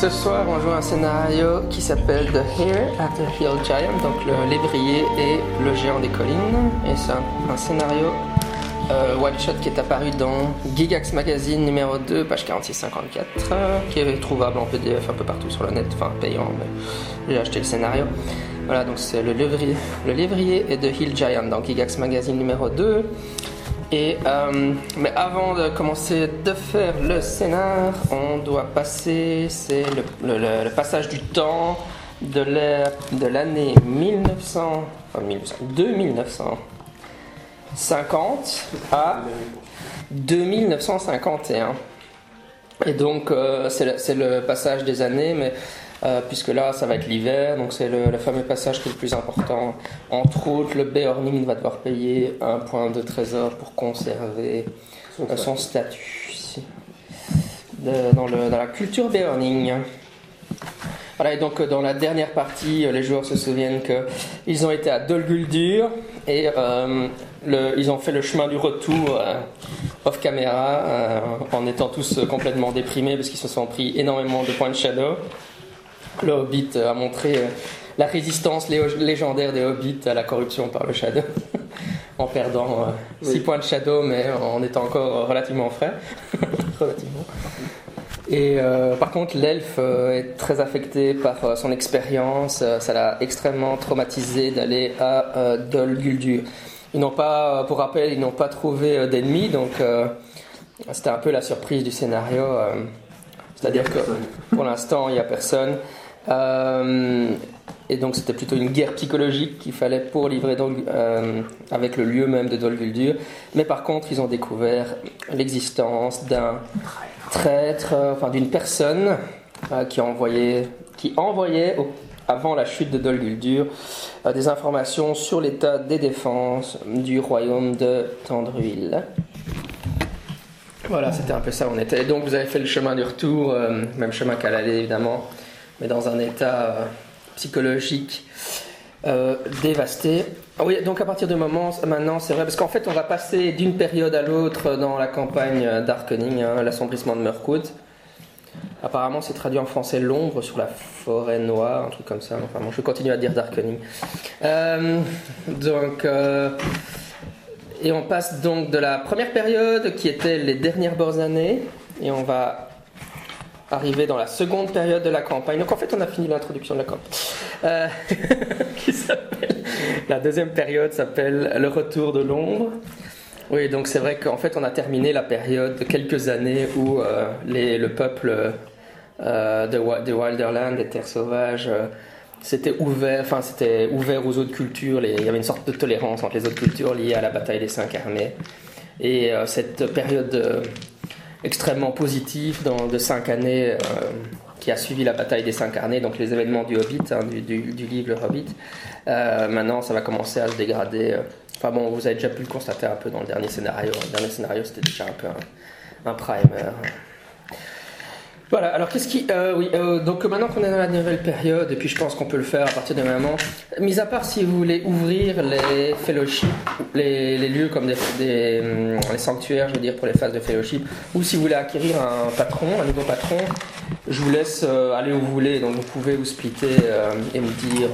Ce soir, on joue un scénario qui s'appelle The Hare at the Hill Giant, donc le lévrier et le géant des collines. Et c'est un, scénario euh, shot qui est apparu dans Gigax Magazine numéro 2, page 46-54, euh, qui est trouvable en PDF un peu partout sur le net, enfin payant, mais j'ai acheté le scénario. Voilà, donc c'est le lévrier, le lévrier et The Hill Giant dans Gigax Magazine numéro 2. Et, euh, mais avant de commencer de faire le scénar, on doit passer, c'est le, passage du temps de l'année 1900, enfin 1900, 2950 à 2951. Et donc euh, c'est le, c'est le passage des années, mais euh, puisque là ça va être l'hiver, donc c'est le, le fameux passage qui est le plus important. Entre autres, le Beorning va devoir payer un point de trésor pour conserver euh, son statut ici, de- dans, le- dans la culture Beorning. Voilà, et donc euh, dans la dernière partie, euh, les joueurs se souviennent qu'ils ont été à Dol Guldur et euh, le- ils ont fait le chemin du retour euh, off caméra euh, en étant tous euh, complètement déprimés parce qu'ils se sont pris énormément de points de shadow. Le Hobbit euh, a montré euh, la résistance lé- légendaire des Hobbits à la corruption par le shadow en perdant 6 Oui. points de shadow mais en étant encore relativement frais. relativement. Et euh, par contre, l'elfe euh, est très affecté par euh, son expérience. Euh, ça l'a extrêmement traumatisé d'aller à euh, Dol Guldur. Ils n'ont pas, euh, pour rappel, ils n'ont pas trouvé euh, d'ennemis, donc euh, c'était un peu la surprise du scénario. euh, C'est-à-dire que pour l'instant, il n'y a personne. Euh, et donc c'était plutôt une guerre psychologique qu'il fallait pour livrer Dol- euh, avec le lieu même de Dol Guldur. Mais par contre, ils ont découvert l'existence d'un traître, euh, enfin d'une personne qui envoyait, qui envoyait avant la chute de Dol Guldur des informations sur l'état des défenses du royaume de Tandruil. Voilà, c'était un peu ça on était. Donc vous avez fait le chemin du retour, même chemin qu'à l'aller évidemment, mais dans un état euh, psychologique euh, dévasté. Ah oui, donc à partir du moment, maintenant c'est vrai, parce qu'en fait on va passer d'une période à l'autre dans la campagne d'Arkening, hein, l'assombrissement de Mirkwood. Apparemment c'est traduit en français l'ombre sur la forêt noire, un truc comme ça. Enfin bon, je continue à dire Darkening. Euh, donc... et on passe donc de la première période qui était les dernières bonnes années et on va arriver dans la seconde période de la campagne. Donc en fait on a fini l'introduction de la campagne. Euh, la deuxième période s'appelle le retour de l'ombre. Oui, donc c'est vrai qu'en fait on a terminé la période de quelques années où euh, le peuple euh, de, Wa- de Wilderland, des terres sauvages, c'était ouvert, enfin c'était ouvert aux autres cultures. il y avait une sorte de tolérance entre les autres cultures liée à la bataille des cinq armées. Et cette période euh, extrêmement positive dans, de cinq années euh, qui a suivi la bataille des cinq armées, donc les événements du Hobbit, hein, du, du- du livre Hobbit, euh, maintenant ça va commencer à se dégrader. euh. Enfin bon, vous avez déjà pu le constater un peu dans le dernier scénario. Le dernier scénario c'était déjà un peu un, un primer. Voilà, alors qu'est-ce qui. euh, oui, euh, donc maintenant qu'on est dans la nouvelle période, et puis je pense qu'on peut le faire à partir de maintenant, mis à part si vous voulez ouvrir les fellowships, les, les lieux comme des, des, hum, les sanctuaires, je veux dire, pour les phases de fellowship, ou si vous voulez acquérir un patron, un nouveau patron, je vous laisse euh, aller où vous voulez, donc vous pouvez vous splitter et me dire,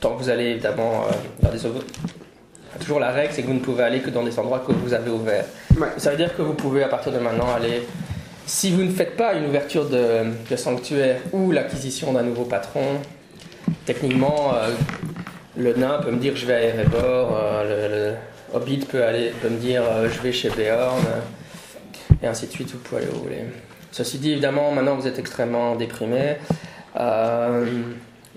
tant que vous allez évidemment dans des. Toujours la règle, c'est que vous ne pouvez aller que dans des endroits que vous avez ouverts. Ouais. Ça veut dire que vous pouvez à partir de maintenant aller si vous ne faites pas une ouverture de, sanctuaire ou l'acquisition d'un nouveau patron, techniquement, euh, le nain peut me dire je vais à Erebor, euh, le, hobbit peut, aller, peut me dire euh, je vais chez Beorn, euh, et ainsi de suite, vous pouvez aller où vous voulez. Ceci dit, évidemment, maintenant vous êtes extrêmement déprimé, euh,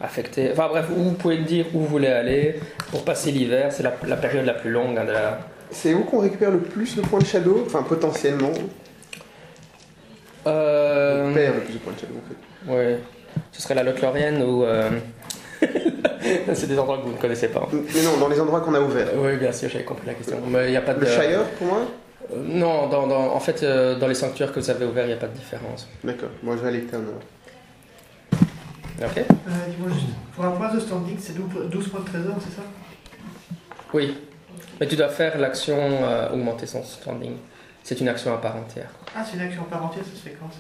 affecté. Enfin bref, vous pouvez me dire où vous voulez aller pour passer l'hiver, c'est la, période la plus longue hein, C'est où qu'on récupère le plus de points de shadow Enfin, potentiellement, Euh, on perd le plus de points de shadow en fait. Ouais. Ce serait la Lothlorienne ou. euh, c'est des endroits que vous ne connaissez pas. Mais non, dans les endroits qu'on a ouverts. Oui, bien sûr, j'avais compris la question. Mais il n'y a pas de. Le Shire, pour moi Euh, Non, dans, dans- en fait, euh, dans les sanctuaires que vous avez ouverts, il n'y a pas de différence. D'accord, moi je vais à l'éternel. Ok Euh, Dis-moi juste, pour un point de standing, c'est 12 12 points de trésor, c'est ça? Oui. Mais tu dois faire l'action euh, augmenter son standing. C'est une action à part entière. Ah, c'est une action par entière, ça se fait quand ça?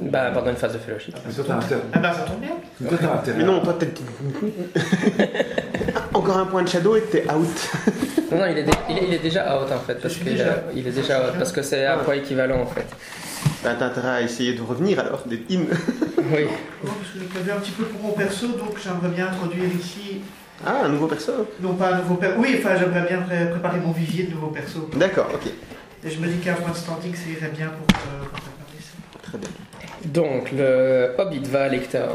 Bah, pendant une phase de fellowship. Mais toi, t'as intérêt. Ah bah ça tombe bien. Mais toi, t'as intérêt. Mais non, toi, t'es. Encore un point de shadow et t'es out. Non, non, il est, il est, il est déjà out en fait, parce qu'il déjà- il est déjà out, parce que c'est un point équivalent en fait. Bah, t'as intérêt à essayer de revenir alors, d'être in. Oui. Bon, parce que j'ai prévu un petit peu pour mon perso, donc j'aimerais bien introduire ici, Ah, un nouveau perso non pas un nouveau perso, oui, enfin j'aimerais bien pré- préparer mon vivier de nouveaux persos. D'accord, ok. Et je me dis qu'un point de standing, ça irait bien pour, euh, pour préparer ça. Très bien. Donc, le Hobbit va à Lecton.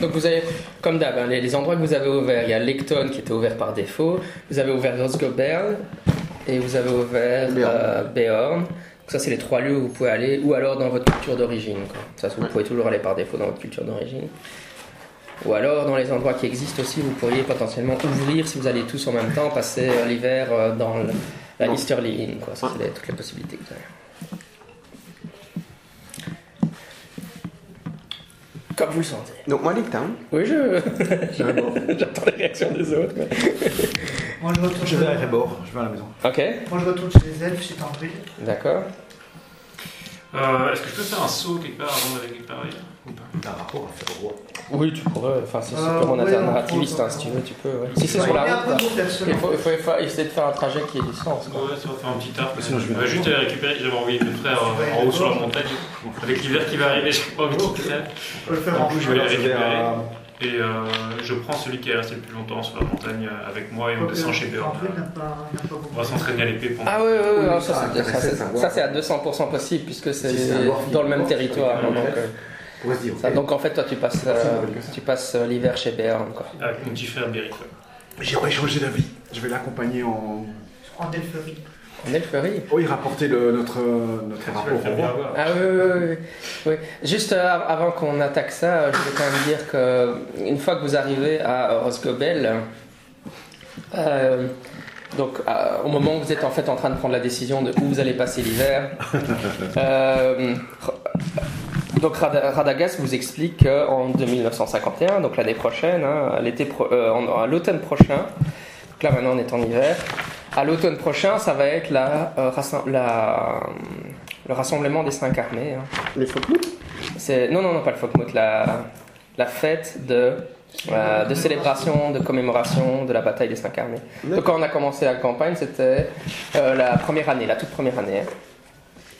Donc, vous avez, comme d'hab, hein, les, les endroits que vous avez ouverts, il y a Lecton qui était ouvert par défaut, vous avez ouvert Rosgobern, et vous avez ouvert Beorn. euh, Beorn. Donc, ça, c'est les trois lieux où vous pouvez aller, ou alors dans votre culture d'origine. quoi. Ça, vous Ouais. pouvez toujours aller par défaut dans votre culture d'origine. Ou alors, dans les endroits qui existent aussi, vous pourriez potentiellement ouvrir, si vous allez tous en même temps, passer euh, l'hiver euh, dans le- Easterly Inn. Quoi. Ça, c'est les- toutes les possibilités que vous avez. Comme vous le sentez. Donc, moi, Town. Oui, je. J'ai un bord. J'attends les réactions des autres. mais- Moi je retourne, Je vais à Rébord, je vais à la maison. Ok, moi, je retourne chez les elfes, chez Tandruil. d'accord. Euh, Est-ce que je peux faire un saut quelque part avant de récupérer ou pas T'as un rapport à faire au roi. Oui, tu pourrais. Enfin, si c'est Euh, purement ouais, narrativiste, on hein, peut- si tu veux, tu peux. ouais. Si c'est sur la un route, là. il faut, il faut- il faut essayer de faire un trajet qui ait du sens. quoi. Ouais, ça va faire un petit arc. Sinon, je vais On va à juste aller récupérer. J'avais envoyé mes frères euh, en haut sur la montagne. Avec l'hiver qui va arriver, j'ai pas envie peut le faire en Je vais je vais récupérer. Et euh, je prends celui qui est resté le plus longtemps sur la montagne euh, avec moi et on descend chez beaucoup. On va s'entraîner à l'épée pendant. Ah oui, oui, oui, ça, ça, c'est- à 200% possible puisque c'est dans le même territoire. donc, euh, se dire, ça- donc en fait, toi, tu passes, euh, tu passes l'hiver chez. Quoi. Avec mon petit frère Beric. J'aimerais changer d'avis. Je vais l'accompagner en. En Delpherie. Elferie. Oh, il rapportait le, notre, euh, notre rapport au roi. Ah oui, oui, oui, oui. oui. Juste euh, avant qu'on attaque ça, euh, je vais quand même dire que une fois que vous arrivez à Rosgobel, euh, donc euh, au moment où vous êtes en fait en train de prendre la décision de où vous allez passer l'hiver, euh, donc Rada- Radagast vous explique qu'en 1951, donc l'année prochaine, hein, pro- euh, en- à l'automne prochain, donc là maintenant on est en hiver, à l'automne prochain ça va être la, euh, la, le rassemblement des cinq armées. hein. Les Folkmoot C'est non non non pas le Folkmoot, la la fête de euh, de célébration, de commémoration de la bataille des cinq armées. Donc quand on a commencé la campagne, c'était euh, la première année, la toute première année. hein.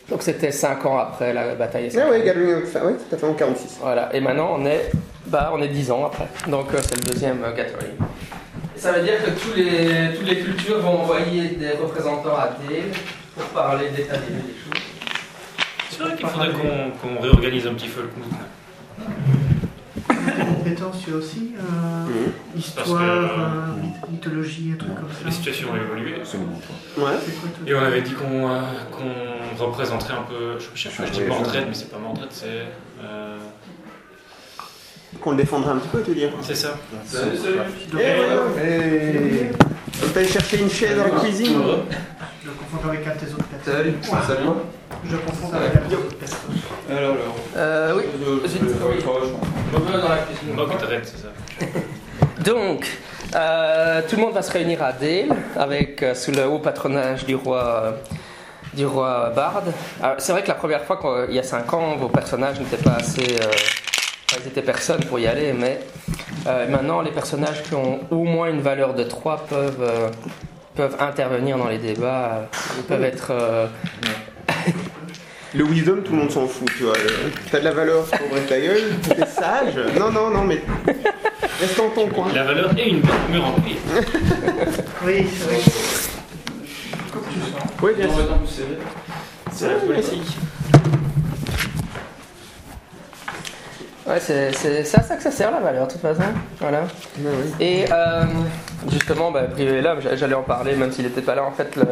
Donc c'était cinq ans après la bataille des cinq Ah armées. Fire, ouais, tout à fait en 46. Voilà, et maintenant on est, bah, on est 10 ans après. Donc c'est le deuxième gathering. Ça veut dire que tous les, toutes les cultures vont envoyer des représentants à Dale pour parler de l'état des choses. C'est vrai qu'il faudrait qu'on qu'on réorganise un petit peu le coup. Des compétences, tu as aussi euh, Mhm. Histoire, que, euh, myth- mythologie, un truc comme ça. Les situations ont évolué. Absolument. Ouais. Et on avait dit qu'on euh, qu'on représenterait un peu. Je sais pas, je dis Mordred, mais c'est pas Mordred, c'est. Qu'on le défendrait un petit peu, tu veux dire c'est ça. Donc, Hey On peut aller chercher une chaise dans la cuisine Je confonds avec un de tes autres personnes. Salut. Je confonds avec un de tes autres personnes. Alors, alors. Euh, oui, le. Donc, euh, tout le monde va se réunir à Dale, avec, euh, sous le haut patronage du roi, euh, du roi Bard. Alors, C'est vrai que la première fois, quand- il y a 5 ans, vos personnages n'étaient pas assez... euh, ils étaient personne pour y aller, mais euh, maintenant, les personnages qui ont au moins une valeur de 3 peuvent, euh, peuvent intervenir dans les débats, euh, ils peuvent être... euh, Le wisdom, tout le monde s'en fout, tu vois. T'as de la valeur pour ouvrir ta gueule, t'es sage. Non, non, non, mais reste dans ton coin. La valeur et une bonne mur en cuir. Oui, c'est vrai. Oui, bien sûr. c'est. C'est la politique. Ouais, c'est à ça que ça sert la valeur, de toute façon. Voilà. Ouais, ouais. Et euh, justement, bah, privé là, j'allais en parler, même s'il n'était pas là. En fait, le,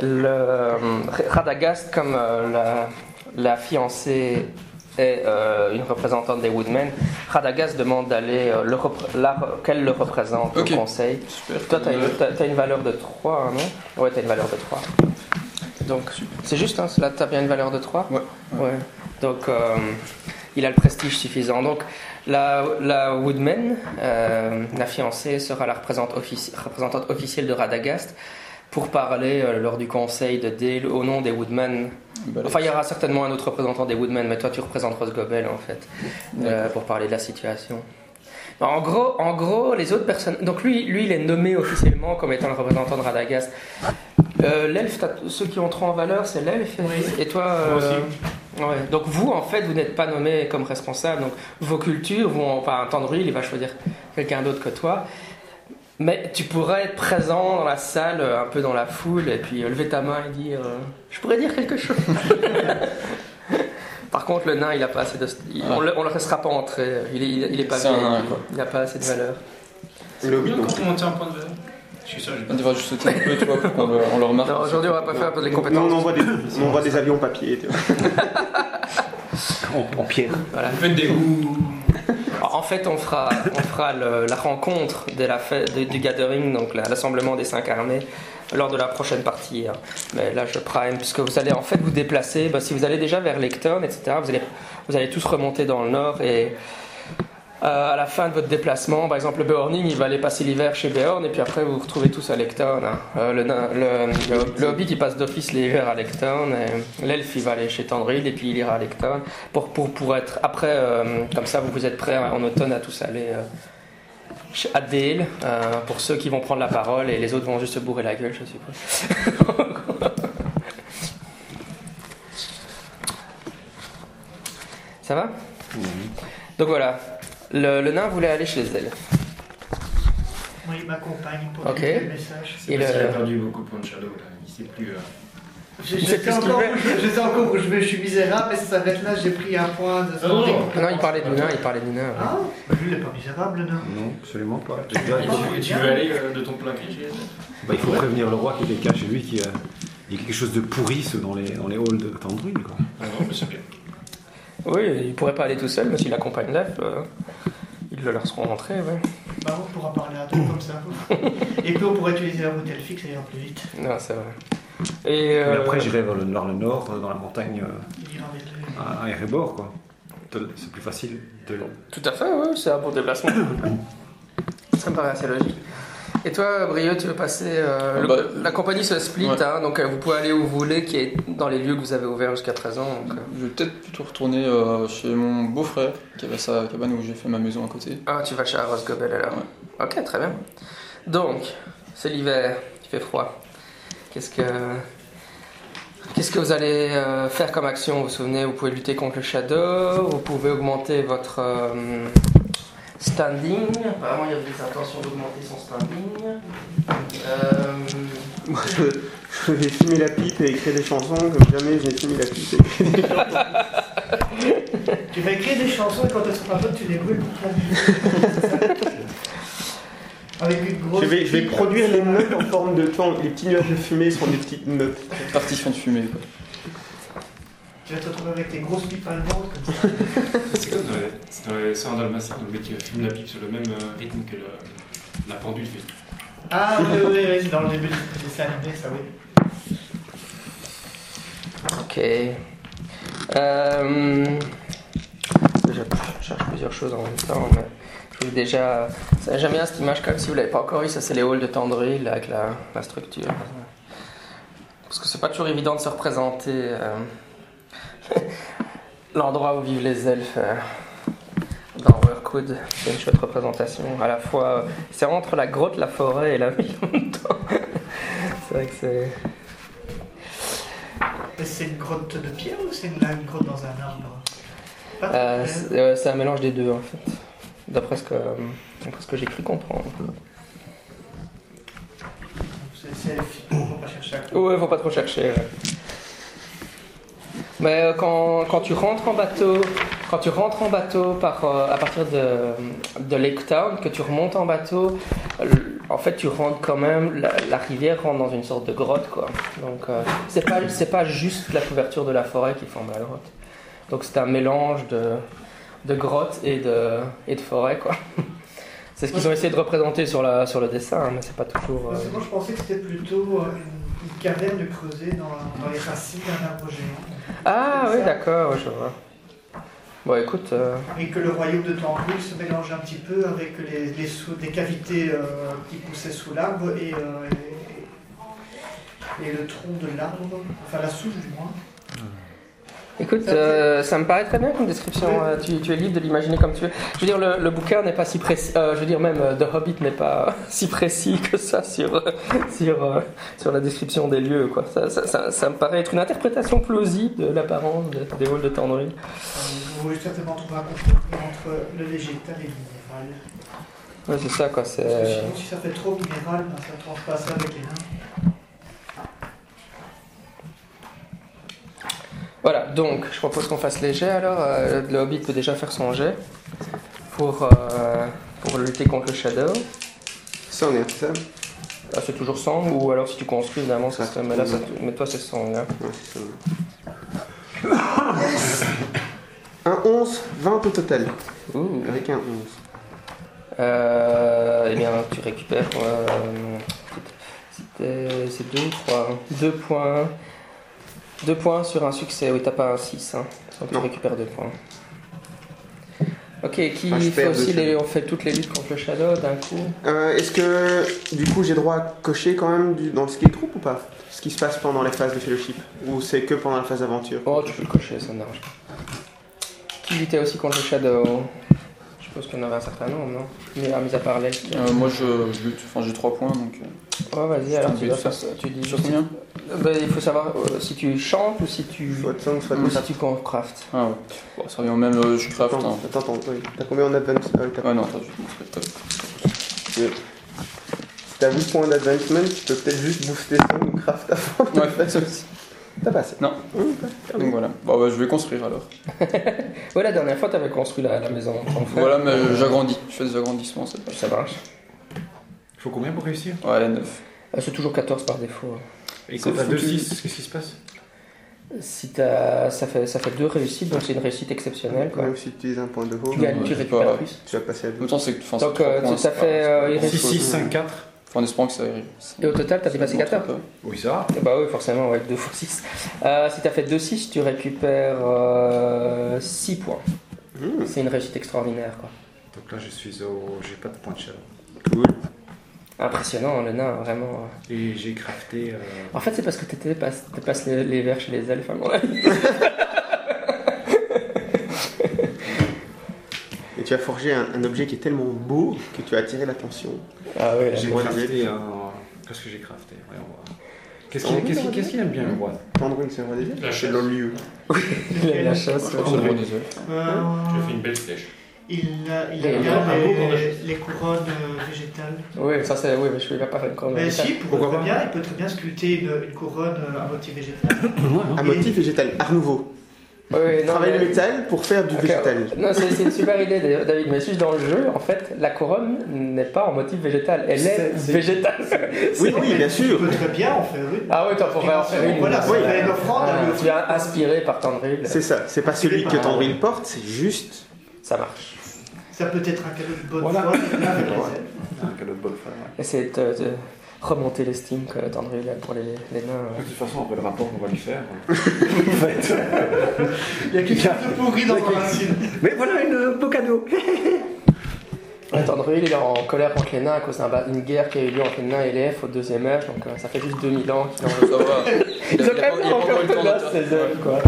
le euh, Radagast, comme euh, la, la fiancée est euh, une représentante des Woodmen, Radagast demande d'aller euh, le repr- la- qu'elle le représente au conseil. Super. Toi, tu as, une, t'as- t'as une valeur de 3, non? Ouais, tu as une valeur de 3. Donc, c'est juste, hein, là, tu as bien une valeur de 3 Ouais. Ouais. Donc, euh, il a le prestige suffisant. Donc, la, la Woodman, euh, la fiancée, sera la représentante, offici- représentante officielle de Radagast. pour parler euh, lors du conseil de Dale au nom des Woodmen. Bah, Enfin, il y aura certainement un autre représentant des Woodmen, mais toi, tu représentes Ross Gobel, en fait, euh, pour parler de la situation. En gros, en gros, les autres personnes. Donc lui, lui, il est nommé officiellement comme étant le représentant de Radagast. Euh, l'elfe, ceux qui entrent en valeur, c'est l'elfe. Et toi, Moi aussi. euh, ouais. Donc vous, en fait, vous n'êtes pas nommé comme responsable. Donc vos cultures vont. Enfin, Tandruil, il va choisir quelqu'un d'autre que toi. Mais tu pourrais être présent dans la salle, un peu dans la foule, et puis euh, lever ta main et dire euh, Je pourrais dire quelque chose. Par contre, le nain, il a pas assez de. il- on, le, on le laissera pas entrer. Il est, il est- il est pas C'est un VIP. nain, quoi. Il n'a pas assez de valeur. Le Bien donc. quand on montait un point de valeur. Je suis sûr, On devrait juste sauter un peu, tu vois, pour qu'on le, on le remarque. Non, aujourd'hui, on va pas faire un peu les Non, compétences. on envoie des, on envoie des avions papier. tu vois. en, en pierre. Voilà. Vous faites des ouh. En fait, on fera, on fera le- la rencontre de la fête, de- du gathering, donc la- l'assemblement des cinq armées, lors de la prochaine partie. hein. Mais là, je prime, puisque vous allez en fait vous déplacer. bah, si vous allez déjà vers Lecton, etc., vous allez, vous allez tous remonter dans le nord et euh, à la fin de votre déplacement, par exemple, le Beorning, il va aller passer l'hiver chez Beorn et puis après vous vous retrouvez tous à Lecton. hein. Euh, le, le, le- le Hobbit, il passe d'office l'hiver à Lecton. et L'elfe, il va aller chez Tandril et puis il ira à Lecton pour, pour, pour être après, euh, comme ça, vous vous êtes prêts en automne à tous aller euh, chez- à Dale euh, pour ceux qui vont prendre la parole et les autres vont juste se bourrer la gueule, je suppose. ça va? Donc voilà, le, le nain voulait aller chez elle. Moi, il m'accompagne pour Ok. le message. Et Parce qu'il a perdu beaucoup pour Shadow, là. Il sait plus. euh, Je, Il je sait sais plus ce qu'il encore, fait. où je, je sais encore où je vais, je suis misérable, mais ça s'arrête là, j'ai pris un point de Ah non, standing. Non, il parlait du nain, il parlait du nain. ouais. Ah, bah, lui, il est pas misérable, non Non, absolument pas. Tu, et tu veux aller euh, de ton plein gré chez bah, il faut prévenir le roi qu'il y a quelqu'un chez lui qui a, il y a quelque chose de pourri ce, dans les, dans les halls de Tandruil. Quoi. Ah non, mais c'est bien. Oui, il pourrait pas aller tout seul, mais s'il accompagne l'elfe, euh, ils le laisseront rentrer. Ouais. Bah, on pourra parler à deux comme ça. Et puis, on pourrait utiliser la route fixe, ça ira plus vite. Non, c'est vrai. Et, Et euh, après, j'irai vers le, vers le nord, euh, dans la montagne, euh, Il ira avec lui. à, à Erebor. quoi. C'est plus facile. De... Tout à fait, oui, c'est un bon déplacement. Ça me paraît assez logique. Et toi, Brio, tu veux passer. euh, le- Bah, la compagnie se split, ouais. hein, donc euh, vous pouvez aller où vous voulez, qui est dans les lieux que vous avez ouverts jusqu'à présent. donc, euh. Je vais peut-être plutôt retourner euh, chez mon beau-frère, qui avait sa cabane où j'ai fait ma maison à côté. Ah, tu vas chez Arros Gobel alors. Ok, très bien. Donc, c'est l'hiver, il fait froid. Qu'est-ce que. Qu'est-ce que vous allez euh, faire comme action? Vous vous souvenez, vous pouvez lutter contre le Shadow, vous pouvez augmenter votre euh, standing. Apparemment, il y a des intentions d'augmenter son standing. Euh, Moi, je, je vais fumer la pipe et écrire des chansons comme jamais je n'ai fumé la pipe. et écrit des chansons. Tu vas écrire des chansons et quand elles seront bonnes, tu les brûles. Avec une grosse. Je vais, je vais produire les notes en forme de temps. Les petits nuages de fumée sont des petites notes. Partition de fumée, quoi. Tu vas te retrouver avec tes grosses pipes allemandes comme ça. C'est comme dans les, c'est dans les le mec qui fume la pipe sur le même euh, rythme que le- la pendule fait. Ah oui, oui, oui, c'est dans le début du dessin animé, ça oui. ok. Euh, je cherche plusieurs choses en même temps, mais je vous ai déjà. J'aime bien cette image, comme si vous l'avez pas encore eu, ça c'est les halls de Tendril avec la, la structure. Parce que c'est pas toujours évident de se représenter euh, l'endroit où vivent les elfes. euh, dans Workwood, c'est une chouette représentation. À la fois, euh, c'est entre la grotte, la forêt et la ville en même temps. c'est vrai que c'est. C'est une grotte de pierre ou c'est une, une grotte dans un arbre? Euh, c'est euh, c'est un mélange des deux en fait, d'après ce que, euh, d'après ce que j'ai cru comprendre. C'est faut pas chercher à Ouais, faut pas trop chercher. ouais. Mais euh, quand, quand tu rentres en bateau, quand tu rentres en bateau par, euh, à partir de, de Lake Town, que tu remontes en bateau, en fait tu rentres quand même, la, la rivière rentre dans une sorte de grotte quoi. Donc euh, c'est pas, c'est pas juste la couverture de la forêt qui forme la grotte. Donc c'est un mélange de, de grotte et de, et de forêt quoi. C'est ce qu'ils ont essayé de représenter sur, la, sur le dessin, hein, mais c'est pas toujours. euh, moi je pensais que c'était plutôt une, caverne creusée dans, dans les racines d'un arbre géant. Ah oui, d'accord, je vois. Bon, écoute, euh, Et que le royaume de Tambour se mélange un petit peu avec les, les, sous- les cavités euh, qui poussaient sous l'arbre et, euh, et le tronc de l'arbre, enfin la souche du moins. Écoute, Ça euh, ça me paraît très bien comme description. euh, Tu, tu es libre de l'imaginer comme tu veux. Je veux dire, le, le bouquin n'est pas si précis. euh, je veux dire, même The Hobbit n'est pas si précis que ça sur, sur, sur la description des lieux. Quoi. Ça, ça, ça, ça me paraît être une interprétation plausible de l'apparence des, halls de Tandril. Vous voulez certainement trouver un compromis entre le végétal et le minéral. Ouais, c'est ça, quoi. Parce que sinon, si ça fait trop minéral, ben, ça ne tranche pas ça avec les nains. Voilà, donc je propose qu'on fasse les jets alors. Euh, le Hobbit peut déjà faire son jet pour, euh, pour lutter contre le Shadow. Ça, on est à ça. Ah, c'est toujours sang, ou alors si tu construis, évidemment, ça. Mais là, ça, mais toi, c'est sang. Hein. Ouais, c'est ça. Un 11, 20 au total. Ouh. Avec un 11. Euh, eh bien, tu récupères. euh, c'est 2 ou 3 2 points. 2 points sur un succès. Oui, t'as pas un 6. Hein. Donc tu récupères 2 points. Ok, qui Ah, je fait aussi deux les, on fait toutes les luttes contre le Shadow d'un coup Euh, Est-ce que du coup j'ai droit à cocher quand même du- dans le skill troupe ou pas? Ce qui se passe pendant les phases de fellowship? Ou c'est que pendant la phase aventure? Oh, tu peux le cocher, ça me dérange pas. Qui luttait aussi contre le Shadow? Suppose qu'il y en avait un certain nombre, non Mais à mis à part l'aile. Euh, moi je, je lutte, enfin j'ai 3 points donc. euh, Oh, vas-y, alors tu dois faire ça. Tu dis Sur combien Euh, bah, il faut savoir euh, si tu chantes ou si tu, Soit de sang, soit de ou si craft. tu craft. Ah ouais. Bon, ça revient au même, euh, je craft. Attends, Hein. attends, attends, oui. T'as combien en advance euh, Ouais, non, attends, je vais te montrer. Si t'as 8 points d'advancement, tu peux peut-être juste booster ça ou craft avant. Ouais, ça aussi. T'as pas assez. Non. Donc voilà. Bon, bah, je vais construire alors. Ouais, la dernière fois, t'avais construit la, la maison. Voilà, mais j'agrandis. Je fais des agrandissements fois. Ça marche. Il faut combien pour réussir? Ouais, 9. Euh, C'est toujours 14 par défaut. Et C'est quand t'as foutu. 2-6, qu'est-ce qui se passe? Si t'as, ça fait, ça fait deux réussites, donc c'est une réussite exceptionnelle. Quoi. Même si tu utilises un point de haut, Tu gagnes, tu récupères pas- plus. tu vas passer à 12. Autant c'est que. C'est Donc, euh, tu- ça fait, c'est pas euh, grand il reste- 6, chose. 6, 5, 4. Enfin, en espérant que ça arrive. Et au total, t'as dépassé 14 Oui, ça va. Bah oui, forcément, avec 2 fois 6. Euh, si t'as fait 2-6, tu récupères 6 points. Mmh. C'est une réussite extraordinaire. Quoi. Donc là, je suis au. J'ai pas de point de chaleur. Impressionnant, le nain, vraiment. Et j'ai crafté. euh, En fait, c'est parce que tu dépasses, dépasses les, les vers chez les elfes, à mon avis. tu as forgé un, un objet qui est tellement beau que tu as attiré l'attention. Ah oui, J'ai Moi, crafté un. Qu'est-ce que j'ai crafté Voyons voir. Qu'est-ce qu'il qu'est-ce qu'il- qu'est-ce qu'il aime bien, le roi? Tendrune, c'est le roi des La C'est l'olieu. la, la chasse. Roi des Tu as fait une belle flèche. il, a- il Il aime a bien les, couronnes euh, végétales. Oui, ça c'est. Oui, mais je vais pas parler encore. Mais si, il pourrait Pourquoi pas? bien, il peut très bien sculpter une, une couronne euh, à motif végétal. Un motif végétal. Art nouveau. Oui, oui, non, Travaille mais- le métal pour faire du Ok, végétal. Non, c'est c'est une super idée, David. Mais juste dans le jeu, en fait, la couronne n'est pas en motif végétal. Elle est, C'est- c'est- végétale. Oui, oui, bien sûr. Il peut très bien en faire une. Ah oui, toi, pourrais en faire une. Voilà, Oui. une offrande. Ah, tu es inspiré par Tandril. C'est ça. C'est pas celui que Tendrune porte, c'est juste. Ça marche. Ça peut être un cadeau de bonne Voilà. foi. Un cadeau de bonne ouais. Essayer de, de remonter l'estime que Tandril a pour les, les nains. De toute façon, après le rapport qu'on va lui faire. en fait. Il y a quelque chose de pourri dans ma racine. Mais voilà une beau cadeau Ouais, Tandril, il est en colère contre les nains à cause d'une guerre qui a eu lieu entre les nains et les elfes au deuxième âge. Donc euh, ça fait juste 2000 ans qu'il en Ça va. Ils ont quand même pas encore le temps ces elfes, quoi.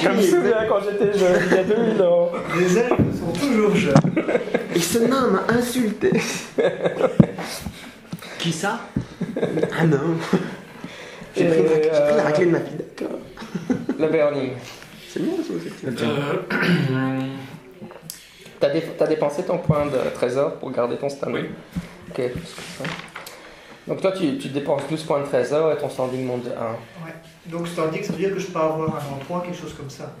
Je me souviens quand j'étais jeune, il y a 2000 ans. Les elfes sont toujours jeunes. Et ce nain m'a insulté. Qui ça? Ah non. J'ai pris, la- pris euh, la raclée de ma fille, d'accord. Le burning. C'est bien ça aussi. T'as dé- t'as dépensé ton point de trésor pour garder ton standing Oui. Ok, plus que ça. Donc toi, tu, tu dépenses 12 points de trésor et ton standing monte de 1. Ouais. Donc standing, ça veut dire que je peux avoir un endroit, quelque chose comme ça.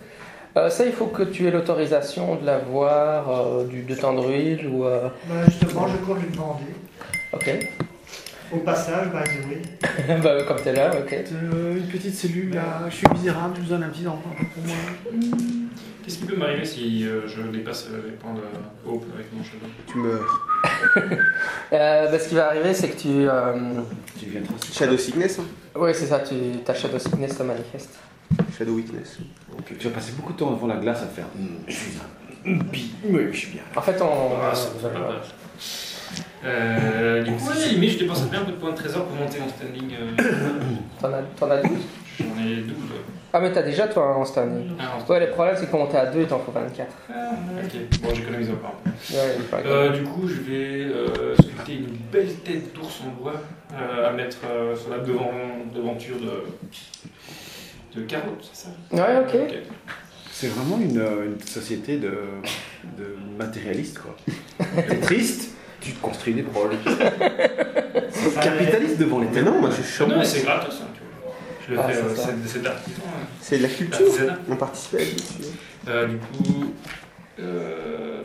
Euh, ça, il faut que tu aies l'autorisation de l'avoir euh, du, de Tandruil ou... euh, Bah, justement, je compte lui demander. Ok. Au passage, by the way. bah, comme t'es là, ok. Euh, Une petite cellule là, je suis misérable, je vous donne un petit endroit pour moi. Qu'est-ce qui peut m'arriver si euh, je dépasse euh, les points de hope avec mon shadow Tu meurs. Euh, bah, ce qui va arriver, c'est que tu... euh, Tu viens trop Shadow Sickness, hein? Oui, c'est ça, tu, ta Shadow Sickness te manifeste. Shadow Weakness. Donc, tu vas passer beaucoup de temps devant la glace à faire. Hum, je suis un bi, mais je suis bien. En fait, on... Ah, c'est pas voilà. Euh, du coup, oui, mais je dépensais bien un peu de points de trésor pour monter mon standing. euh, T'en as, t'en as 12 J'en ai 12. Ah, mais t'as déjà toi en standing. Ah, Ouais, le problème c'est que pour monter à 2, il t'en faut 24. ok. Bon, j'économise encore un peu. Ouais, Euh, du coup, je vais euh, sculpter une belle tête d'ours en bois euh, à mettre euh, sur la devant, devanture de, de carottes, c'est ça? Ouais, ok. C'est vraiment une, une société de, de matérialistes, quoi. T'es triste, tu te construis des proles. C'est capitaliste devant les non, moi je suis Non, chaud. mais c'est gratos, hein. Je le Ah, fais, c'est euh, ça. c'est c'est de l'artisan. C'est de la culture. Artisanat. On participe à la culture. Euh, du coup, euh,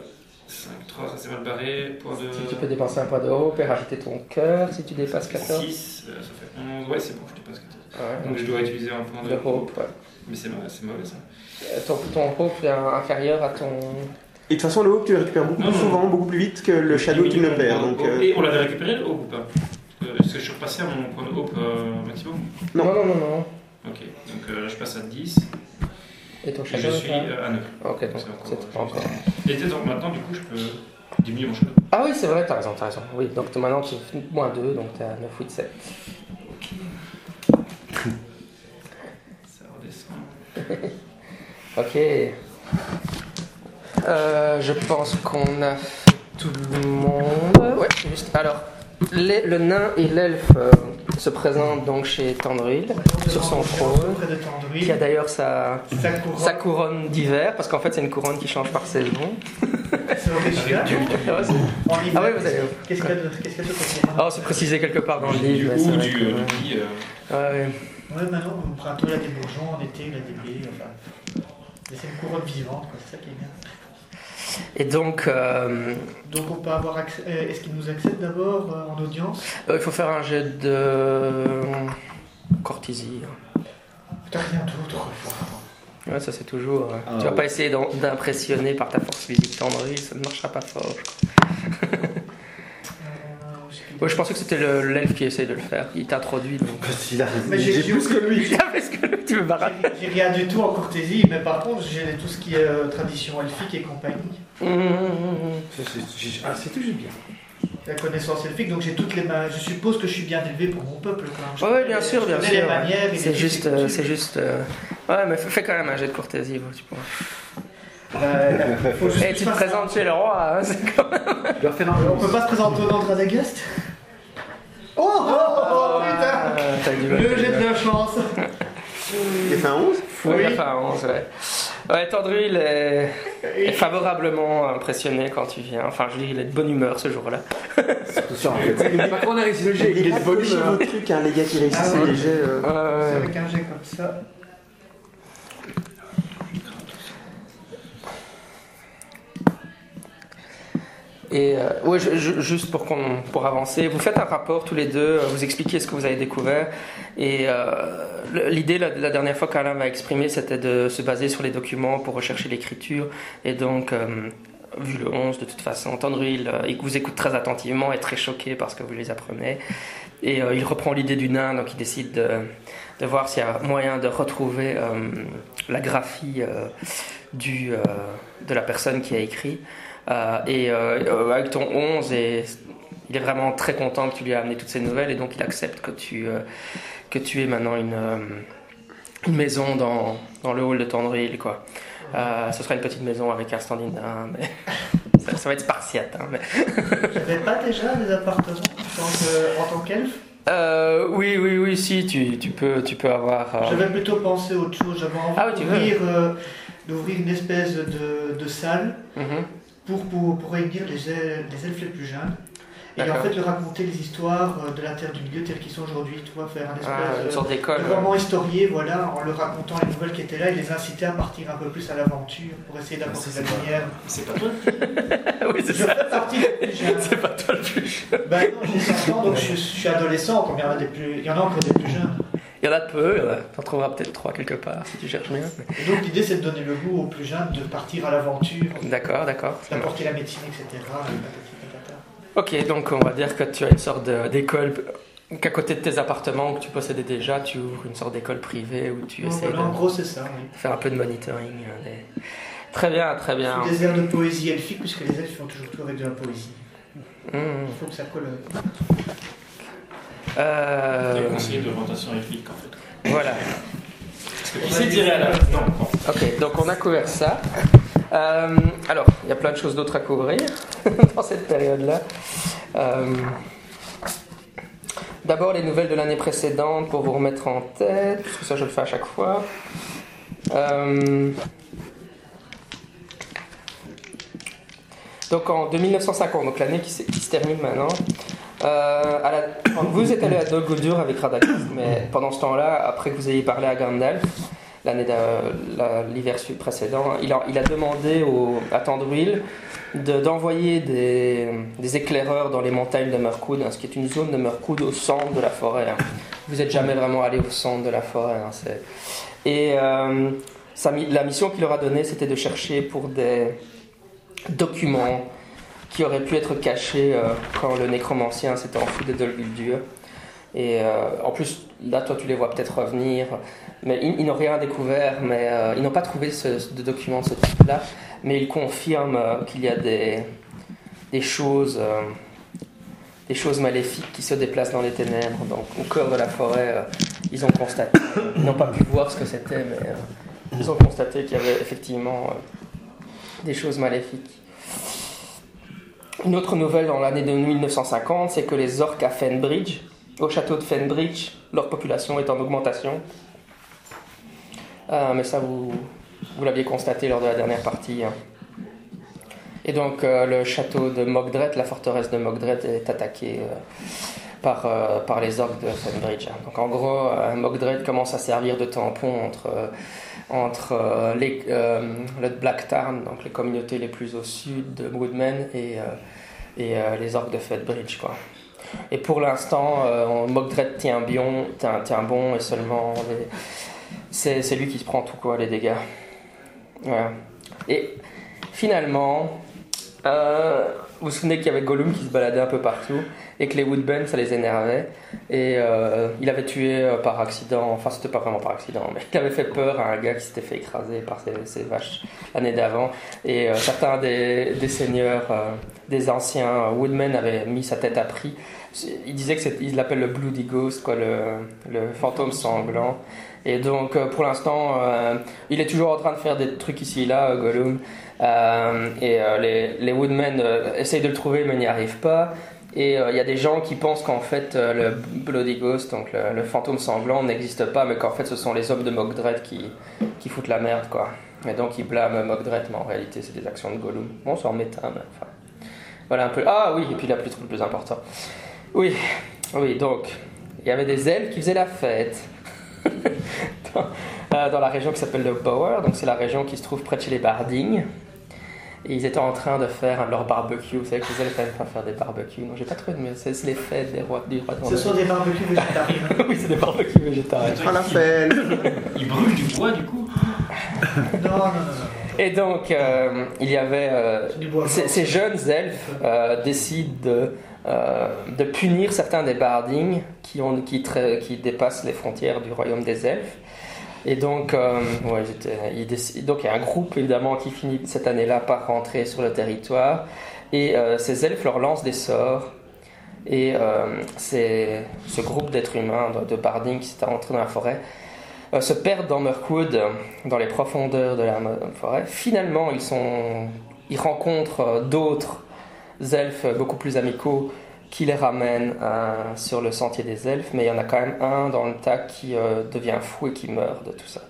5, 3, ça c'est mal barré. Point de. Si tu peux dépenser un point de haut et rajouter ton cœur si tu dépasses 14. 6, ça fait 11. Ouais, c'est bon, je dépasse 14. Ouais, Donc je dois utiliser un point de. de hope, ouais. Mais c'est mauvais, c'est mauvais ça. Euh, Ton, ton hope est inférieur à ton. Et de toute façon, le haut, tu le récupères beaucoup Non, plus non. souvent, beaucoup plus vite que le shadow, tu le perds. Donc, euh, Et on l'avait récupéré le hope ou pas? Euh, Est-ce que je suis repassé à mon point de hope euh, maximum? Non. non, non, non. non. Ok, donc euh, là je passe à 10 Et ton et shadow je suis euh, à 9. Ok, donc C'est encore-. Et donc, maintenant, du coup, je peux diminuer mon shadow. Ah oui, c'est vrai, t'as raison, t'as raison. Oui, donc maintenant tu fais moins 2, donc t'es à 9, 8, 7. Ça redescend. Ok. Euh, je pense qu'on a fait tout le monde. Ouais, juste. Alors, les- le nain et l'elfe euh, se présentent donc chez Tandril, sur son trône, qui a d'ailleurs sa, Sa couronne. d'hiver, parce qu'en fait c'est une couronne qui change par saison. C'est original. Ah ouais, Ah ouais, vous allez- Qu'est-ce qu'il y a de qu'est-ce qu'il y a de côté? Oh, c'est précisé quelque part dans le livre. ou du que- euh, du euh, Ouais, ouais. Ouais, maintenant, au printemps, il y a des bourgeons, en été, il y a des blés. Enfin, c'est une couronne vivante, quoi, c'est ça qui est bien. Et donc, euh, Donc, on peut avoir accès. euh, Est-ce qu'il nous accepte d'abord euh, en audience? euh, il faut faire un jet de courtisie. Putain, rien d'autre. Ouais, ça c'est toujours. Ah, tu vas ouais. pas essayer d'impressionner par ta force physique Tandril, ça ne marchera pas fort. Ouais, je pensais que c'était le- l'elfe qui essaye de le faire. Il t'introduit donc. Qu'il a Mais j'ai plus que lui. Que tu veux barater J'ai j'ai rien du tout en courtésie, mais par contre, j'ai tout ce qui est euh, tradition elfique et compagnie. Ça, c'est- Ah, j'ai bien. La connaissance elfique, donc j'ai toutes les mains. Je suppose que je suis bien élevé pour mon peuple. Je Ouais, bien sûr, bien sûr. les manières et les C'est juste, euh, c'est juste. euh, Ouais, mais fais quand même un jet de courtoisie, vous, tu pourras. Euh, faut juste Et tu te présentes chez le roi, hein, c'est quand même. Je un On peut pas se présenter au nom de Radagast Oh, oh, oh, putain Ah, t'as du mal. Le jet de la chance il a fait un 11 Oui, Oui. enfin, 11, ouais. Ouais, Tandril est, est favorablement impressionné quand tu viens. Enfin, je veux dire, il est de bonne humeur ce jour-là. tout ça en fait. Pas qu'on a réussi le jet, il est de bonne humeur. vos trucs, hein, les gars qui réussissent Ah ouais. les jets. euh. C'est avec un jet comme ça. Et euh, ouais, je- je- juste pour, pour avancer, vous faites un rapport tous les deux, euh, vous expliquez ce que vous avez découvert. Et euh, l'idée, la, dernière fois qu'Alain m'a exprimé, c'était de se baser sur les documents pour rechercher l'écriture. Et donc, euh, vu le 11, de toute façon, Tandril, euh, il vous écoute très attentivement, est très choqué parce que vous les apprenez. Et euh, il reprend l'idée du nain, donc il décide de, de voir s'il y a moyen de retrouver la graphie du, de la personne qui a écrit. Euh, et euh, euh, avec ton 11, et, il est vraiment très content que tu lui aies amené toutes ces nouvelles et donc il accepte que tu, que tu aies maintenant une, une maison dans, dans le hall de Tendril. Quoi. Ce sera une petite maison avec un standing nain, mais ça, ça va être spartiate. hein, mais... J'avais pas déjà des appartements en tant qu'elfe? Euh, oui, oui, oui, si, tu, tu, peux, tu peux avoir... euh, J'avais plutôt pensé autre chose. J'avais envie Ah d'ouvrir, euh, une espèce de, de salle mhm. Pour, pour, pour réunir les, el- les elfes les plus jeunes. Et en fait, leur raconter les histoires euh, de la Terre du Milieu telles qu'ils sont aujourd'hui. Tu vois, faire un espèce Ah, une de- sorte d'école. de roman historié, voilà, en leur racontant les nouvelles qui étaient là et les inciter à partir un peu plus à l'aventure pour essayer d'apporter de la lumière. C'est pas toi oui, c'est Je ça. fais partie. C'est pas toi le plus jeune. Ben non, j'ai 5 ans, donc je, je suis adolescent, comme il y en a, des plus, il y en a encore des plus jeunes. Il y en a peu, euh, t'en trouveras peut-être trois quelque part si tu cherches Et donc l'idée c'est de donner le goût aux plus jeunes de partir à l'aventure, D'accord, d'accord. d'apporter la médecine, etc. Ok, donc on va dire que tu as une sorte d'école, qu'à côté de tes appartements que tu possédais déjà, tu ouvres une sorte d'école privée où tu essaies voilà, en de gros c'est ça, oui. faire un peu de monitoring. des- Très bien, très bien. Des airs de poésie elfique, puisque les elfes font toujours tout avec de la poésie. Hmm. Il faut que ça colle. Euh, Le conseiller d'orientation éthique, en fait. voilà. Parce que qui à la. Non. Ok, donc on a couvert ça. Euh, alors, il y a plein de choses d'autres à couvrir dans cette période-là. Euh, D'abord, les nouvelles de l'année précédente pour vous remettre en tête, parce que ça je le fais à chaque fois. Euh, donc en 1950, donc l'année qui se termine maintenant, euh, vous êtes allé à Dol avec Radagast, mais pendant ce temps-là, après que vous ayez parlé à Gandalf, l'hiver précédent, il a, demandé à Tandruil de- d'envoyer des, éclaireurs dans les montagnes de Mirkwood, hein, ce qui est une zone de Mirkwood au centre de la forêt. hein. Vous n'êtes jamais vraiment allé au centre de la forêt. hein, Et euh, la mission qu'il leur a donnée, c'était de chercher pour des documents qui auraient pu être cachés euh, quand le nécromancien s'était enfui de Dol Guldur. Et euh, en plus, là, toi, tu les vois peut-être revenir. Mais ils, n'ont rien découvert, mais euh, ils n'ont pas trouvé ce, de documents de ce type-là. Mais ils confirment qu'il y a des, choses, des choses maléfiques qui se déplacent dans les ténèbres. Donc, au cœur de la forêt, ils ont constaté. Ils n'ont pas pu voir ce que c'était, mais ils ont constaté qu'il y avait effectivement des choses maléfiques. Une autre nouvelle dans l'année de 1950, c'est que les orques à Fenbridge, au château de Fenbridge, leur population est en augmentation. Euh, mais ça, vous, l'aviez constaté lors de la dernière partie. hein. Et donc, euh, le château de Mogdret, la forteresse de Mogdret, est attaquée euh, par, euh, par les orques de Fenbridge. hein. Donc, en gros, Mogdret commence à servir de tampon entre, entre euh, les, euh, le Black Tarn, donc les communautés les plus au sud de Woodman, et, euh, et les orques de Fenbridge. Quoi. Et pour l'instant, euh, Mogdret tient, bion- tient, tient bon et seulement les- c'est lui qui se prend tout quoi, les dégâts. Voilà. Et finalement, vous vous souvenez qu'il y avait Gollum qui se baladait un peu partout et que les Woodbens ça les énervait et euh, il avait tué euh, par accident, enfin c'était pas vraiment par accident, mais il avait fait peur à un gars qui s'était fait écraser par ses, vaches l'année d'avant et euh, certains des, des seigneurs, des anciens Woodmen avaient mis sa tête à prix. Il disait que il l'appelle le Bloody Ghost, quoi, le, le fantôme sanglant. Et donc, pour l'instant, il est toujours en train de faire des trucs ici et là, Gollum. Euh, et euh, les, Woodmen euh, essayent de le trouver, mais n'y arrivent pas. Et il y a des gens qui pensent qu'en fait, le Bloody Ghost, donc le, fantôme sanglant, n'existe pas, mais qu'en fait, ce sont les hommes de Mogdred qui, foutent la merde, quoi. Et donc, ils blâment Mogdred, mais en réalité, c'est des actions de Gollum. Bon, c'est en méta, mais enfin. Voilà un peu. Ah oui, et puis là, plus le plus important. Oui, oui, donc, il y avait des elfes qui faisaient la fête. dans, la région qui s'appelle le Bower, donc c'est la région qui se trouve près de chez les Barding. Et ils étaient en train de faire leur barbecue. Vous savez que les elfes faire des barbecues. Non, j'ai pas trouvé de mieux. C'est c'est les fêtes des rois du roi de Ce sont des barbecues végétariens. Oui, c'est des barbecues végétariens. À la fête Il brûle du bois, du coup. Non, non, non, non. Et donc, euh, il y avait euh, C'est du bois. ces, ces jeunes elfes euh, décident de, euh, de punir certains des Bardings qui, ont, qui, qui dépassent les frontières du royaume des elfes. Et donc, euh, ouais, décident- donc il y a un groupe évidemment qui finit cette année-là par rentrer sur le territoire. Et euh, ces elfes leur lancent des sorts. Et euh, ce groupe d'êtres humains, de, Barding qui s'était rentré dans la forêt, euh, se perdent dans Mirkwood, dans les profondeurs de la forêt. Finalement, ils, sont, ils rencontrent d'autres elfes beaucoup plus amicaux qui les ramènent euh, sur le sentier des elfes, mais il y en a quand même un dans le tas qui euh, devient fou et qui meurt de tout ça.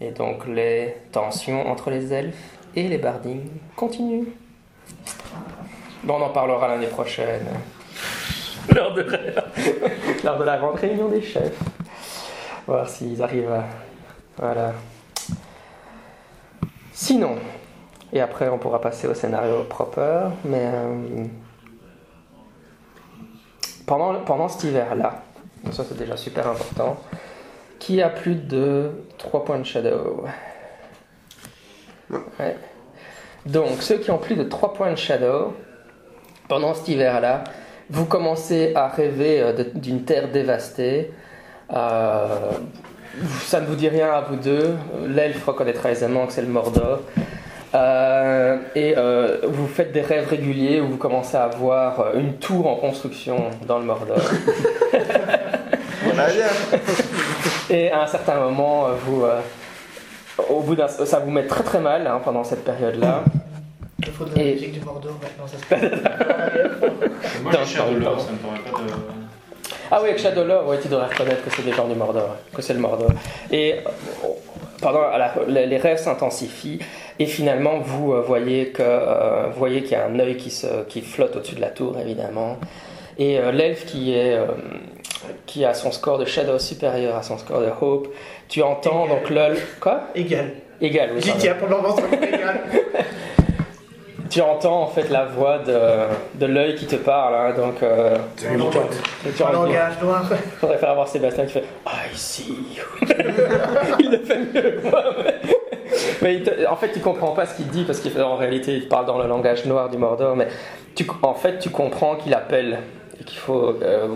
Et donc les tensions entre les elfes et les bardings continuent. Bon, on en parlera l'année prochaine, lors de, lors de la grande réunion des chefs. Voir s'ils arrivent à... Voilà. Sinon, et après on pourra passer au scénario proper, mais... euh, pendant, pendant cet hiver-là, ça c'est déjà super important, qui a plus de 3 points de shadow Ouais. Donc ceux qui ont plus de 3 points de shadow, pendant cet hiver-là, vous commencez à rêver euh, d'une terre dévastée. Euh, ça ne vous dit rien à vous deux. L'elfe reconnaîtra aisément que c'est le Mordor. Euh, et euh, vous faites des rêves réguliers où vous commencez à voir euh, une tour en construction dans le Mordor. Ah. Et à un certain moment, vous, euh, au bout d'un, ça vous met très très mal hein, pendant cette période-là. Il faudrait la Et- musique du Mordor maintenant, ça se passe. Moi, j'ai de ça me paraît pas de. Ah oui, avec Shadowlord, ouais, tu devrais reconnaître que c'est des gens du Mordor, que c'est le Mordor. Et pendant la- les rêves s'intensifient et finalement vous euh, voyez que euh, voyez qu'il y a un œil qui, se, qui flotte au-dessus de la tour évidemment. Et euh, l'elfe qui est euh, qui a son score de Shadow supérieur à son score de Hope, tu entends donc lol quoi? Égal. Égal. oui, J'y pardon. tiens pour le moment, c'est égal. Tu entends en fait la voix de, de l'œil qui te parle, hein, donc euh, tu, tu, tu En langage noir. faudrait faire avoir Sébastien qui fait I see you. il le fait mieux que moi. Mais, mais te- en fait, tu comprends pas ce qu'il dit parce qu'en réalité, il parle dans le langage noir du Mordor. Mais tu, en fait, tu comprends qu'il appelle et qu'il faut. euh,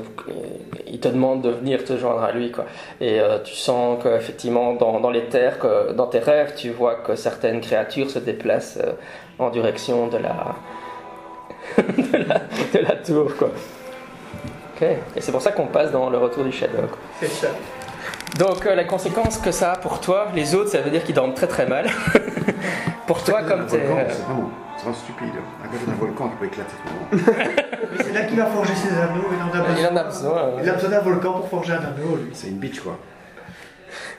il te demande de venir te joindre à lui, quoi. Et euh, tu sens qu'effectivement, dans, dans les terres, que, dans tes rêves, tu vois que certaines créatures se déplacent euh, en direction de la, de la, de la tour, quoi. Ok. Et c'est pour ça qu'on passe dans le retour du Shadow. quoi. C'est ça. Donc euh, la conséquence que ça a pour toi, les autres, ça veut dire qu'ils dorment très très mal. pour toi, comme t'es... vraiment stupide. À côté d'un volcan qui peut éclater tout le monde. Mais c'est là qu'il va forger ses anneaux. Il en a besoin. Il en a besoin. euh. Il a besoin d'un volcan pour forger un anneau, lui. C'est une bitch quoi.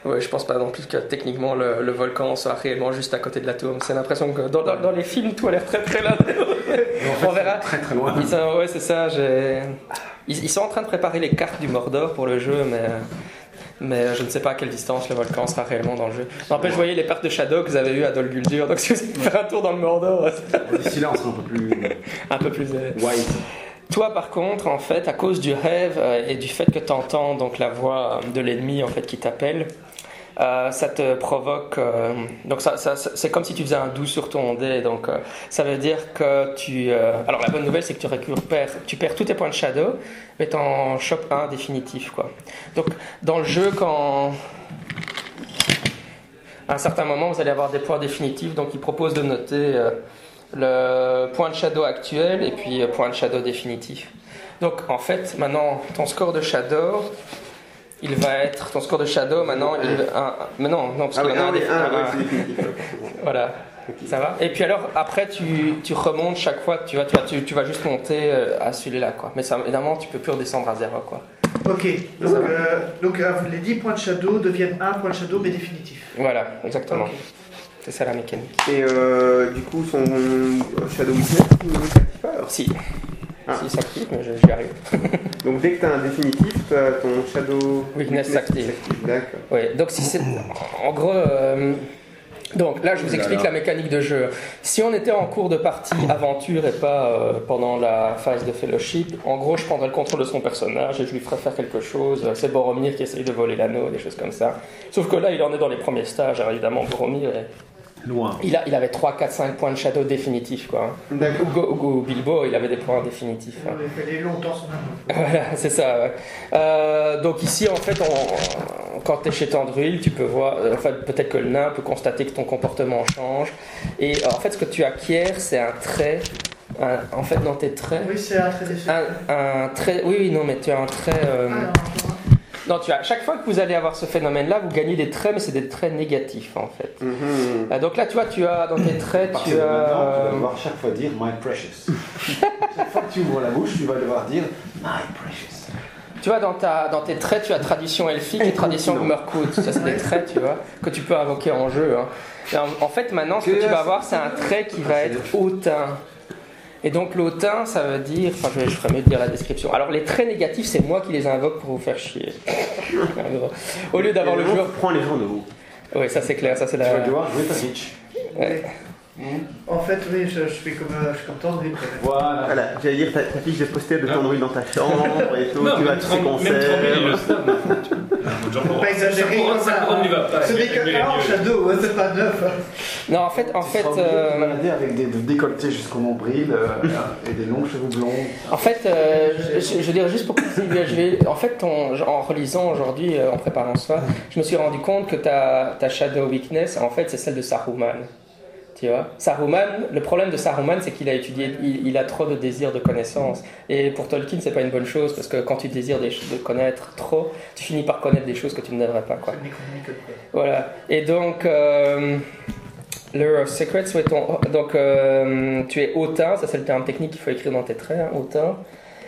Ouais, je pense pas non plus que techniquement le, le volcan soit réellement juste à côté de la tour. C'est l'impression que dans, dans- dans les films, tout a l'air très très là. On verra. Très très loin. Ils sont- ouais, c'est ça. Ils, ils sont en train de préparer les cartes du Mordor pour le jeu, mais, mais je ne sais pas à quelle distance le volcan sera réellement dans le jeu. N'empêche, je voyais les pertes de Shadow que vous avez eues à Dol Guldur, donc si vous allez faire un tour dans le Mordor, D'ici là, on sera un peu plus un peu plus. euh, white. Toi, par contre, en fait, à cause du rêve euh, et du fait que tu entends donc la voix euh, de l'ennemi en fait qui t'appelle, euh, ça te provoque. euh, donc, c'est comme si tu faisais un doux sur ton dé. Donc, euh, ça veut dire que tu. alors, la bonne nouvelle, c'est que tu récupères, tu perds tous tes points de shadow, mais tu en chopes un définitif, quoi. Donc, dans le jeu, quand à un certain moment, vous allez avoir des points définitifs. Donc, il propose de noter le point de shadow actuel et puis point de shadow définitif. Donc, en fait, maintenant, ton score de shadow, il va être ton score de shadow. Maintenant, il, un, mais non, non, parce Ah qu'il oui, y en a ah un ouais, un- voilà. Ça va Et puis alors, après, tu, tu remontes chaque fois, tu, vas, tu, vas, tu, tu vas juste monter euh, à celui-là, quoi. Mais ça, évidemment, tu peux plus redescendre à zéro, quoi. Ok, donc, euh, donc euh, les 10 points de shadow deviennent un point de shadow mais définitif. Voilà, exactement. C'est ça la mécanique. Et euh, du coup, son Shadow Witness il ne s'active pas? Alors. Si. Ah. Si, ça active, mais j'y arrive. Donc dès que tu as un définitif, t'as ton Shadow Weakness s'active. D'accord. Oui, donc si c'est. En gros. euh, Donc là, je vous explique la mécanique de jeu. Si on était en cours de partie aventure et pas euh, pendant la phase de fellowship, en gros, je prendrais le contrôle de son personnage et je lui ferais faire quelque chose. C'est Boromir qui essaye de voler l'anneau, des choses comme ça. Sauf que là, il en est dans les premiers stages. Alors évidemment, Boromir, est- Loin. il, a, il avait 3, 4, 5 points de shadow définitifs. Quoi. Hugo, Bilbo, il avait des points définitifs. hein. Il fallait longtemps son. Voilà, c'est ça. ouais. Euh, donc ici, en fait, on- quand tu es chez Tandruil, tu peux voir, euh, enfin, peut-être que le nain peut constater que ton comportement change. Et euh, en fait, ce que tu acquiers, c'est un trait. un- en fait, dans tes traits. Oui, c'est un très déçu. Un, un trait. Oui, oui, non, mais tu as un trait. euh, Ah, non, non, tu as. Chaque fois que vous allez avoir ce phénomène-là, vous gagnez des traits, mais c'est des traits négatifs, en fait. Mhm. Euh, donc là, tu vois, tu as dans tes traits, tu de as. maintenant, tu vas euh, devoir chaque fois dire My precious. chaque fois que tu ouvres la bouche, tu vas devoir dire My precious. Tu vois, dans, ta, dans tes traits, tu as tradition elfique et tradition Gummerkut. Ça, c'est des traits, tu vois, que tu peux invoquer en jeu. hein. En fait, maintenant, ce que tu vas avoir, c'est un trait qui va être hautain. Et donc, l'hautain, ça veut dire. Enfin, je, je ferais mieux de dire la description. Alors, les traits négatifs, c'est moi qui les invoque pour vous faire chier. Gros. Au lieu d'avoir le joueur. tu prends les gens de haut. Oui, ça, c'est clair. Ça, c'est Tu vas la. devoir jouer ta bitch. Ouais. En fait, oui, je, je fais comme, euh, je suis comme même. Voilà. Voilà, j'allais dire, ta, ta fiche de poster de Tandruil dans ta chambre et tout, Non, tu vas à tous le concerts. Faut pas exagérer comme ça, hein. Ce n'est que un mieux. shadow, hein, c'est pas neuf. hein. Non, en fait, en Tu fait. de euh, balader avec des, des décolletés jusqu'au nombril euh, et des longs cheveux blonds. En fait, euh, je, je veux dire juste pour continuer, je vais- en fait, ton- en relisant aujourd'hui, euh, en préparant ça, je me suis rendu compte que ta, ta Shadow Weakness, en fait, c'est celle de Saruman. Tu vois Saruman, le problème de Saruman, c'est qu'il a étudié, il, il a trop de désir de connaissance. Et pour Tolkien, c'est pas une bonne chose parce que quand tu désires des de connaître trop, tu finis par connaître des choses que tu ne devrais pas. Quoi. Voilà. Et donc, euh, le ouais, ton- donc euh, tu es hautain, ça c'est le terme technique qu'il faut écrire dans tes traits, hein, hautain.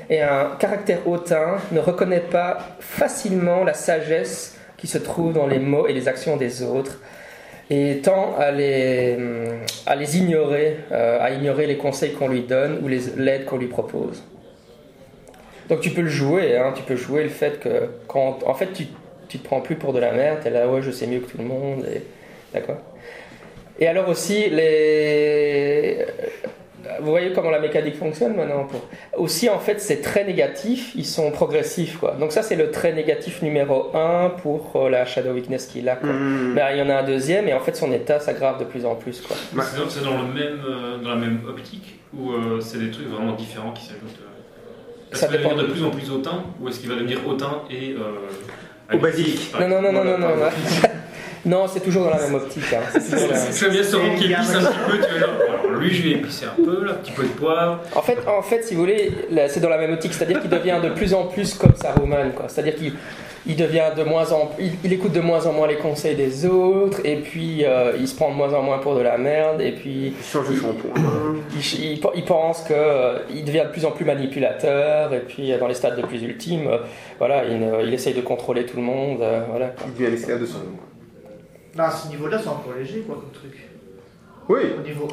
Et un caractère hautain ne reconnaît pas facilement la sagesse qui se trouve dans les mots et les actions des autres et tend à les, à les ignorer, euh, à ignorer les conseils qu'on lui donne ou l'aide qu'on lui propose. Donc tu peux le jouer, hein, tu peux jouer le fait que quand en fait tu, tu te prends plus pour de la merde, t'es là ouais je sais mieux que tout le monde, d'accord. Et alors aussi les, vous voyez comment la mécanique fonctionne maintenant pour... Aussi en fait ces traits négatifs, ils sont progressifs quoi. Donc ça c'est le trait négatif numéro 1 pour euh, la shadow weakness qu'il a. Quoi. Mais il y en a un deuxième et en fait son état s'aggrave de plus en plus quoi. C'est dans- C'est dans, le même, euh, dans la même optique ou euh, c'est des trucs vraiment différents qui s'ajoutent euh, Est-ce Ça qu'il va dépend. devenir de plus en plus hautain ou est-ce qu'il va devenir hautain et. Euh, Au basique. par Non non non non non. Non, c'est toujours dans la même optique. hein. C'est bien ce rond qui épisse un petit peu, tu vois, alors lui je vais épicer un peu, là, un petit peu de poivre. En fait, en fait, si vous voulez, c'est dans la même optique, c'est-à-dire qu'il devient de plus en plus comme Saruman, quoi. C'est-à-dire qu'il il devient de moins en il, il écoute de moins en moins les conseils des autres, et puis euh, il se prend de moins en moins pour de la merde, et puis Il change de shampoing. il, il- il pense que euh, il devient de plus en plus manipulateur, et puis euh, dans les stades de plus ultimes, euh, voilà, il, essaye de contrôler tout le monde, euh, voilà. Il devient l'esclave de son nom. Non, à ce niveau-là, c'est encore léger, quoi, comme truc. Oui. Au niveau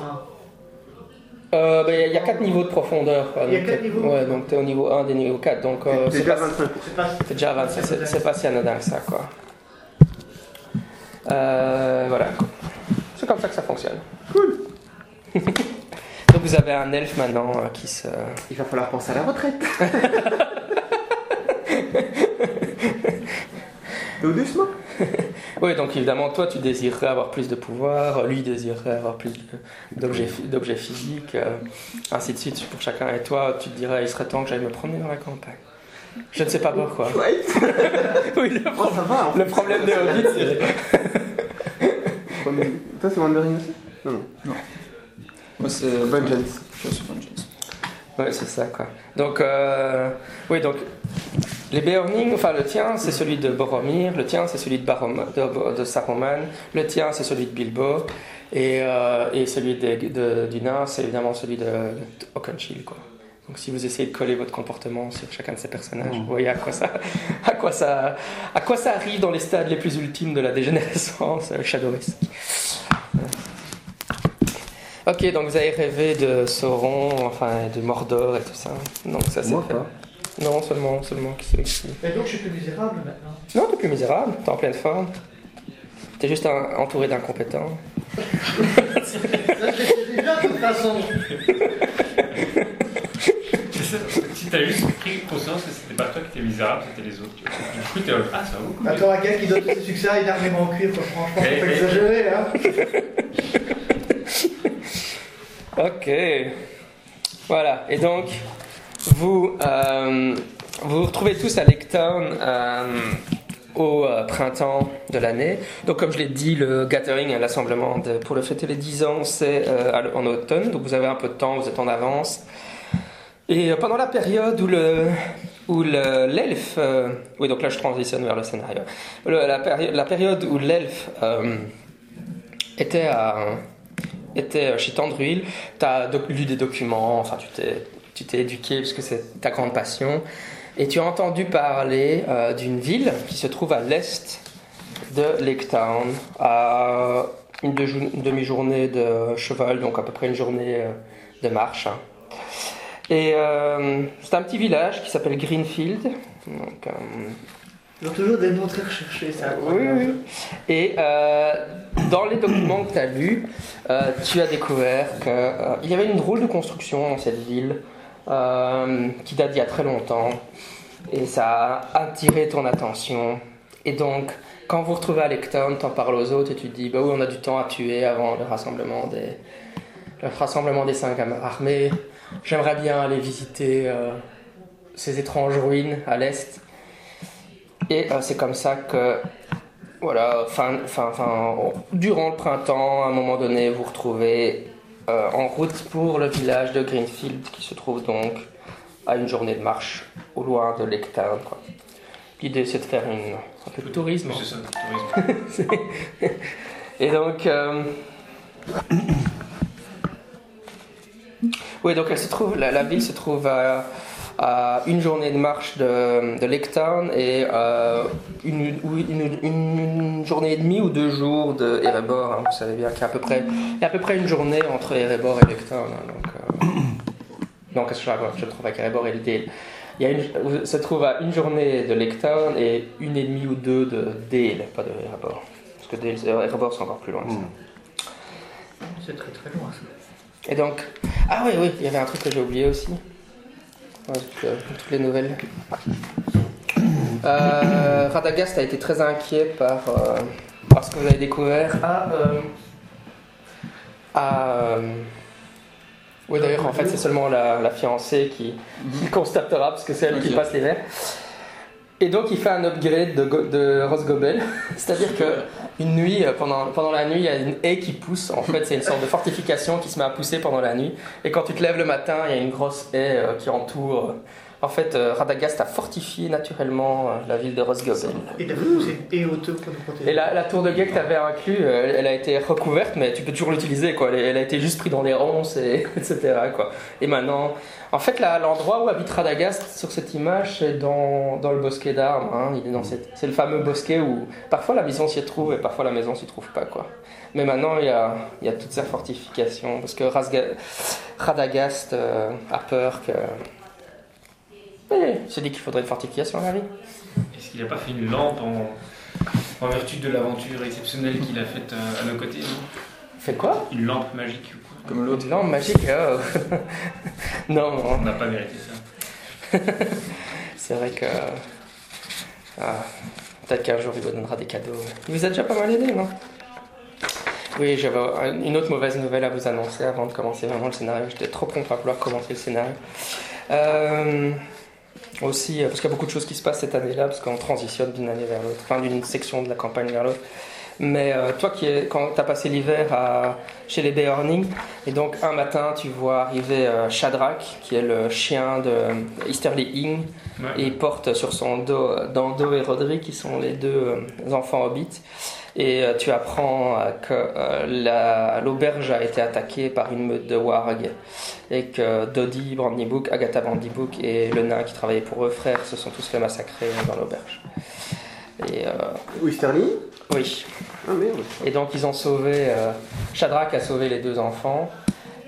1. Euh, ben, il y a 4 niveaux de profondeur. quoi. Il y a Donc, quatre t'es- niveaux Ouais, donc tu es au niveau 1 des niveaux 4. Donc, euh, C'est déjà 25 C'est pas. Déjà avancé, c'est c'est pas si anodin que ça, quoi. Euh, voilà. C'est comme ça que ça fonctionne. Cool. Donc vous avez un elfe maintenant euh, qui se... Il va falloir penser à la retraite. Tout doucement. Oui, donc évidemment, toi tu désirerais avoir plus de pouvoir, lui désirerait avoir plus de- d'objets d'objets physiques, euh, ainsi de suite pour chacun. Et toi, tu te dirais, il serait temps que j'aille me promener dans la campagne. Je ne sais pas pourquoi. Ouais. Oui, le, Oh, ça va. En le problème des hobbits, c'est... Toi, c'est Wandering aussi? Non, non. Moi, c'est. Vengeance. Je suis Vengeance. Ouais, c'est ça, quoi. Donc, euh, oui, donc, les Beorning, enfin, le tien, c'est celui de Boromir, le tien, c'est celui de, Barom- de, de Saruman, le tien, c'est celui de Bilbo, et, euh, et celui de, de- du nain, c'est évidemment celui de, Oakenshield, quoi. Donc, si vous essayez de coller votre comportement sur chacun de ces personnages, vous voyez à quoi ça, à quoi ça, à quoi ça arrive dans les stades les plus ultimes de la dégénérescence euh, Shadowesque. Ok, donc vous avez rêvé de Sauron, enfin de Mordor et tout ça. Donc ça c'est Moi, fait. pas. Non, seulement, seulement qui celui-ci. Et donc, je suis plus misérable maintenant. Non, t'es plus misérable, t'es en pleine forme. T'es juste un- entouré d'incompétents. Déjà, de toute façon. Si t'as juste pris conscience que c'était pas toi qui étais misérable, c'était les autres. Tu vois. Du coup, t'es là, ah, ça va beaucoup mieux. Attends, un gars qui donne ses succès à énormément en cuir, quoi. Franchement, faut Eh, pas eh. exagérer, hein. Ok. Voilà, et donc vous euh, vous retrouvez tous à Lectown euh, au euh, printemps de l'année. Donc comme je l'ai dit, le gathering, l'assemblement pour le fêter les 10 ans, c'est euh, en automne. Donc vous avez un peu de temps, vous êtes en avance. Et pendant la période où le où le- l'elfe, oui donc là je transitionne vers le scénario, la, péri- la période où l'elfe était à était chez Tandruil, tu as lu des documents, enfin tu t'es tu t'es éduqué puisque c'est ta grande passion, et tu as entendu parler euh, d'une ville qui se trouve à l'est de Lake Town, à une, demi-journée de cheval, donc à peu près une journée euh, de marche. hein. Et euh, c'est un petit village qui s'appelle Greenfield. Euh, Ils ont toujours des noms très recherchés, ça. oui, oui. Et euh, dans les documents que tu as lus, euh, tu as découvert qu'il y avait une drôle de construction dans cette ville euh, qui date d'il y a très longtemps. Et ça a attiré ton attention. Et donc, quand vous retrouvez à Lecton, t'en parles aux autres et tu te dis, bah oui, on a du temps à tuer avant le rassemblement des, le rassemblement des cinq armées. J'aimerais bien aller visiter euh, ces étranges ruines à l'est. Et euh, c'est comme ça que voilà, fin, fin, fin, durant le printemps, à un moment donné, vous retrouvez euh, en route pour le village de Greenfield, qui se trouve donc à une journée de marche au loin de quoi. L'idée, c'est de faire une, un peu de tourisme. Oui, c'est ça, le tourisme. Et donc. euh, Oui, donc elle se trouve, la, la ville se trouve à, à une journée de marche de, de Lectown et euh, une, ou une, une- une journée et demie ou deux jours de Erebor. hein. vous savez bien qu'il y a à peu près, il y a à peu près une journée entre Erebor et Lectown. hein, donc, euh, que je Je trouve avec Erebor et le Dale. Il y a une, se trouve à une journée de Lectown et une et demie ou deux de Dale, pas de Erebor. Parce que Dale, Erebor c'est encore plus loin. ça. C'est très très loin ça. Et donc, ah oui, oui, il y avait un truc que j'ai oublié aussi. Toutes, euh, toutes les nouvelles. Euh, Radagast a été très inquiet par, euh, par ce que vous avez découvert. Ah, euh, à, euh, oui, d'ailleurs, en fait, c'est seulement la, la fiancée qui, qui constatera, parce que c'est elle qui passe l'hiver. Et donc, il fait un upgrade de, de Rosgobel. C'est-à-dire que une nuit, euh, pendant, pendant la nuit, il y a une haie qui pousse. En fait, c'est une sorte de fortification qui se met à pousser pendant la nuit. Et quand tu te lèves le matin, il y a une grosse haie euh, qui entoure. En fait, euh, Radagast a fortifié naturellement euh, la ville de Rosgobel. Et pour nous protéger. La, la tour de guet que tu avais inclus, euh, elle, elle a été recouverte, mais tu peux toujours l'utiliser. quoi. Elle, elle a été juste prise dans les ronces, et, etc. Quoi. Et maintenant, en fait, l'endroit où habite Radagast sur cette image, c'est dans, dans le bosquet d'armes. hein. Il est dans cette- C'est le fameux bosquet où parfois la maison s'y trouve et parfois la maison s'y trouve pas. Quoi. Mais maintenant, il y a, il y a toute sa fortification parce que Radagast euh, a peur que. Oui, il s'est dit qu'il faudrait une fortification à la vie. Est-ce qu'il n'a pas fait une lampe en, en vertu de l'aventure exceptionnelle qu'il a faite euh, à nos côtés Fait quoi? Une lampe magique Comme l'autre. Une lampe magique oh. Non, non. On n'a pas mérité ça. C'est vrai que. Ah, Peut-être qu'un jour il vous donnera des cadeaux. Il vous a déjà pas mal aidé, non? Oui, j'avais une autre mauvaise nouvelle à vous annoncer avant de commencer vraiment le scénario. J'étais trop prompt à vouloir commencer le scénario. Euh, aussi, euh, parce qu'il y a beaucoup de choses qui se passent cette année-là, parce qu'on transitionne d'une année vers l'autre, enfin d'une section de la campagne vers l'autre. Mais euh, toi, qui est, quand tu as passé l'hiver à- chez les Beorning, et donc un matin, tu vois arriver euh, Shadrach, qui est le chien de Easterly Ing, Ouais. et il porte sur son dos euh, Dando et Roderick, qui sont les deux euh, enfants hobbits. Et euh, tu apprends euh, que euh, la- l'auberge a été attaquée par une meute de warg et que Dodie Brandybook, Agatha Brandybook et le nain qui travaillait pour eux, frères, se sont tous fait massacrer dans l'auberge. Et euh, Wisterly oui. Ah merde. Et donc ils ont sauvé. euh, Shadrach a sauvé les deux enfants.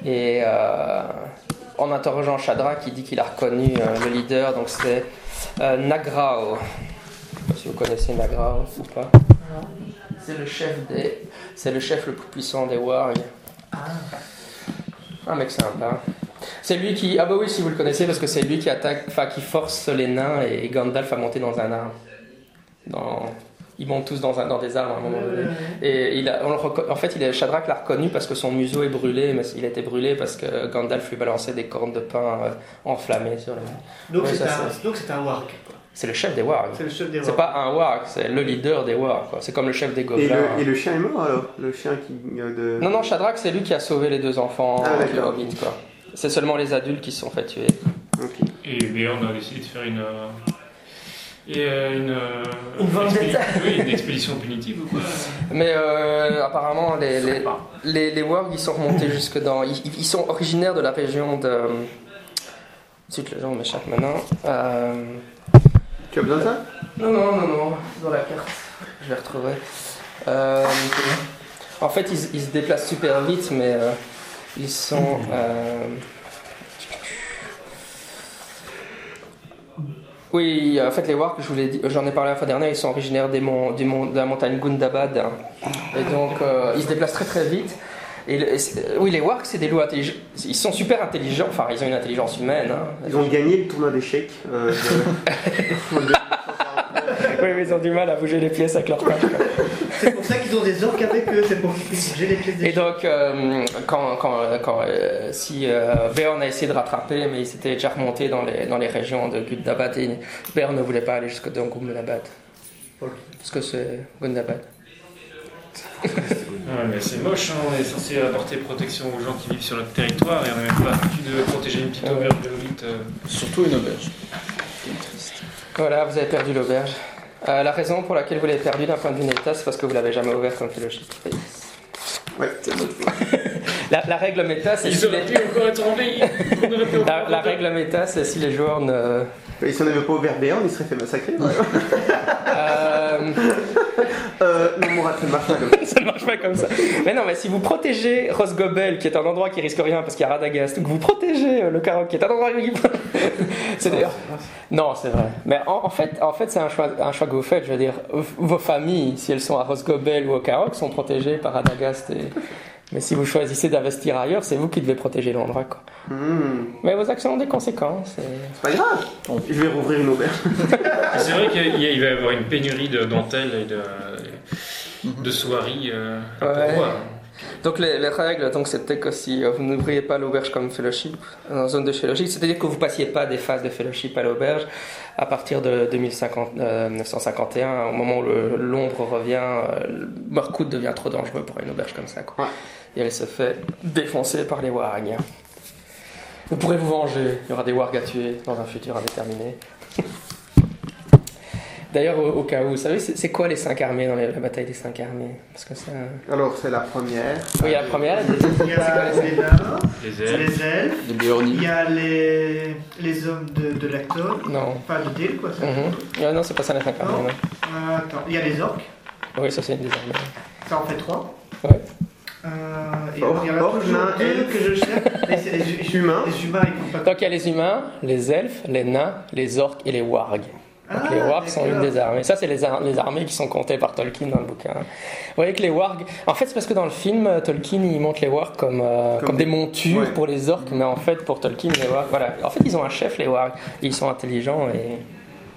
Et euh, en interrogeant Shadrach, il dit qu'il a reconnu euh, le leader. Donc c'est euh, Nagrao. Je sais pas si vous connaissez Nagrao ou pas. C'est le chef des. C'est le chef le plus puissant des wargs. Un mec sympa. C'est lui qui. Ah bah oui, si vous le connaissez, parce que c'est lui qui attaque, enfin qui force les nains et Gandalf à monter dans un arbre. Dans... Ils montent tous dans, un, dans des arbres à un moment donné. Et il a, on le reco- en fait, il a, Shadrach l'a reconnu parce que son museau est brûlé, mais il a été brûlé parce que Gandalf lui balançait des cornes de pain euh, enflammées sur le. Donc c'est un, donc c'est un warg. C'est le chef des wargs. C'est le chef des C'est pas un warg, c'est le leader des wargs. quoi. C'est comme le chef des Et gobelins. le, et le chien est mort alors Le chien qui. euh, de... Non, non, Shadrach, c'est lui qui a sauvé les deux enfants Ah, du. Hobbit, quoi. C'est seulement les adultes qui se sont fait tuer. Ok. Et Béorn a décidé de faire une. euh, et euh, une. euh, Une vendetta. expédi- oui, une expédition punitive ou quoi Mais euh, apparemment, les, les, les, les wargs, ils sont remontés jusque dans. Ils, ils sont originaires de la région de. Zut, le genre m'échappe maintenant. Tu as besoin de ça? Non, non, non, non, dans la carte. Je vais retrouver. Euh, en fait, ils, se déplacent super vite, mais euh, ils sont. euh, Oui, en fait, les Wargs, je j'en ai parlé la fois dernière, ils sont originaires des monts, du mont- de la montagne Gundabad. Et donc, ils se déplacent très très vite. Et le- et c'est- oui, les Wargs, c'est des loups intelligents. Ils sont super intelligents, enfin, ils ont une intelligence humaine. hein. Ils ont gagné le tournoi d'échecs. euh, de- Oui, mais ils ont du mal à bouger les pièces avec leurs pattes. C'est pour ça qu'ils ont des orques avec eux, c'est pour qu'ils puissent bouger les pièces des Et donc, euh, quand, quand, quand, euh, si euh, Béorn a essayé de rattraper, mais il s'était déjà remonté dans les, dans les régions de Gundabad et Béorn ne voulait pas aller jusqu'au Dongum Labad. Parce que c'est Gundabad. Ouais, mais c'est moche, hein, on est censé apporter protection aux gens qui vivent sur notre territoire et on n'a même pas foutu de protéger une petite Ah auberge de Hobbit. euh. Surtout une auberge. C'est triste. Voilà, vous avez perdu l'auberge. Euh, la raison pour laquelle vous l'avez perdu d'un point de vue Neta, c'est parce que vous l'avez jamais ouvert comme fellowship. Ouais. La, la règle méta, c'est Ils si auraient les... pu encore être. On aurait pu la, la règle méta, c'est si les joueurs ne. Et si on n'avait pas ouvert Béarn, il serait fait massacrer. Euh, euh, non, ça ne marche pas comme ça. ça ne marche pas comme ça. Mais non, mais si vous protégez Rosgobel, qui est un endroit qui risque rien parce qu'il y a Radagast, ou que vous protégez euh, le Caroc, qui est un endroit qui. c'est d'ailleurs. Non, c'est vrai. Mais en, en fait, en fait c'est un choix, un choix que vous faites. Je veux dire, vos familles, si elles sont à Rosgobel ou au Caroc, sont protégées par Radagast. Et... Mais si vous choisissez d'investir ailleurs, c'est vous qui devez protéger l'endroit. quoi. Hmm, Mais vos actions ont des conséquences. et- c'est pas grave. Je vais rouvrir une auberge. C'est vrai qu'il y a- il va y avoir une pénurie de dentelles et de, de soieries euh, Ouais. Donc les, les règles, donc c'était que si euh, vous n'ouvriez pas l'auberge comme fellowship, en zone de fellowship, c'est-à-dire que vous passiez pas des phases de fellowship à l'auberge à partir de 2050, euh, 1951, au moment où l'ombre revient, euh, devient trop dangereux pour une auberge comme ça. Quoi. Ouais. Et elle se fait défoncer par les wargs. Vous pourrez vous venger, il y aura des wargs à tuer dans un futur indéterminé. D'ailleurs, au, au cas où, vous savez, c'est quoi les cinq armées dans les- la bataille des cinq armées? Parce que ça... Alors, c'est la première. Oui, la première, Il y a les nains, Les ailes. les elfes, il y a les, les hommes de, de l'acteur, Non. pas de Dale quoi. ça. Mhm. Ah non, c'est pas ça la cinq armées, non. Euh, attends, il y a les orques, Oui, ça c'est une des armées. ça en fait trois. Ouais. Euh, et il y a elfes. que je cherche. Les, hu- Humains. Les humains, ils font pas. Donc il y a les humains, les elfes, les nains, les orques et les wargs. Donc Ah, les wargs sont une des armées. Ça, c'est les, ar- les armées qui sont comptées par Tolkien dans le bouquin. Vous voyez que les wargs. En fait, c'est parce que dans le film, euh, Tolkien il montre les wargs comme, euh, Comme comme des montures Ouais. pour les orques, mais en fait, pour Tolkien, les wargs. Voilà. En fait, ils ont un chef, les wargs. Ils sont intelligents et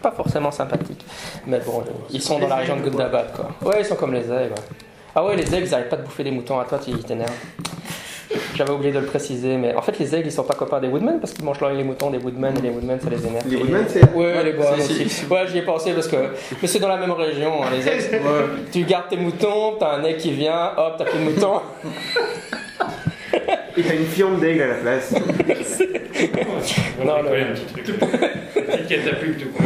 pas forcément sympathiques. Mais bon, ils sont dans la région de Gundabad, quoi. Ouais, ils sont comme les aigles. Ah ouais, les aigles, ils arrêtent pas de bouffer des moutons à toi, tu t'énerves. J'avais oublié de le préciser, mais en fait, les aigles, ils sont pas copains des woodmen parce qu'ils mangent les moutons des woodmen et les woodmen, ça les énerve. Les woodmen, c'est. Ouais, les bois si, aussi. Ouais, j'y ai pensé parce que. Mais c'est dans la même région, hein, les aigles. Tu gardes tes moutons, t'as un aigle qui vient, hop, t'as plus de moutons. Et t'as une fiente d'aigle à la place. On Non, non. un petit truc. Une petite catapulte, quoi.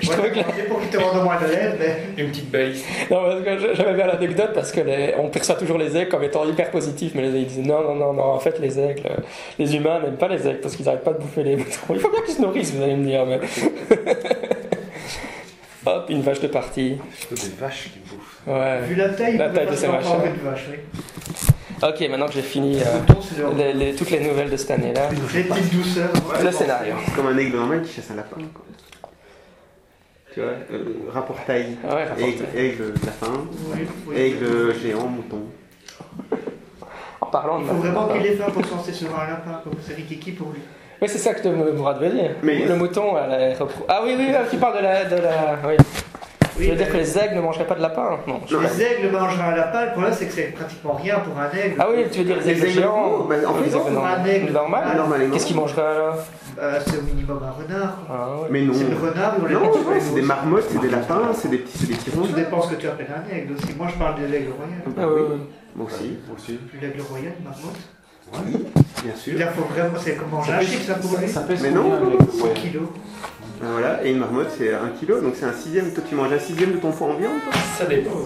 Je trouvais que pour qu'ils te rendent moins de l'aide, mais. Une petite balise. Non, parce que j'aimais bien l'anecdote parce que les- on perçoit toujours les aigles comme étant hyper positifs, mais les aigles disaient non, non, non, non, en fait, les aigles, euh, les humains n'aiment pas les aigles parce qu'ils arrêtent pas de bouffer les moutons. Il faut bien qu'ils se nourrissent, vous allez me dire, mais. Hop, une vache de partie. Des vaches qui bouffent. Ouais. Vu la taille, La il taille de ces de vache, oui. Ok, maintenant que j'ai fini euh, les- les- toutes les nouvelles de cette année-là, Les petites douceurs. le scénario. C'est comme un aigle normal qui chasse un lapin. Quoi. Tu vois, euh, rapport taille. Ouais. Aigle, aigle, lapin. Oui, oui. Aigle géant, mouton. En parlant de. Il faut vraiment qu'il ait faim pour se lancer sur un lapin, comme c'est Rikiki pour lui. Oui, c'est ça que Mourad veut dire. Mais- Le mouton, elle est repro- Ah oui, oui, tu parles de la. De la... Oui. Oui, Tu veux dire mais que les aigles ne mangeraient pas de lapin Non. je sais pas. Les aigles mangeraient un lapin, le problème c'est que c'est pratiquement rien pour un aigle. Ah oui, tu veux dire les Les aigles aigles géants bah, en fait, Les non, aigles pour un normaux. aigle. Normal. Qu'est-ce qu'ils mangeraient alors Euh, c'est au minimum un renard. ah, ouais. Mais non. C'est le renard, on les Non, c'est des marmottes, c'est des lapins, c'est des petits, c'est des petits Tout dépend ce que tu appelles un aigle aussi. Moi je parle de l'aigle royal. Ah. Moi aussi, Moi aussi. L'aigle royal, marmotte. Bien sûr. Il faut vraiment, c'est comme manger un chic ça lui. Ça pèse Mais combien, non, les- non, non. 100 ouais. kilos. Ben voilà, et une marmotte c'est un kilo, donc c'est un sixième. Toi tu manges un sixième de ton foie en viande toi? Ça dépend.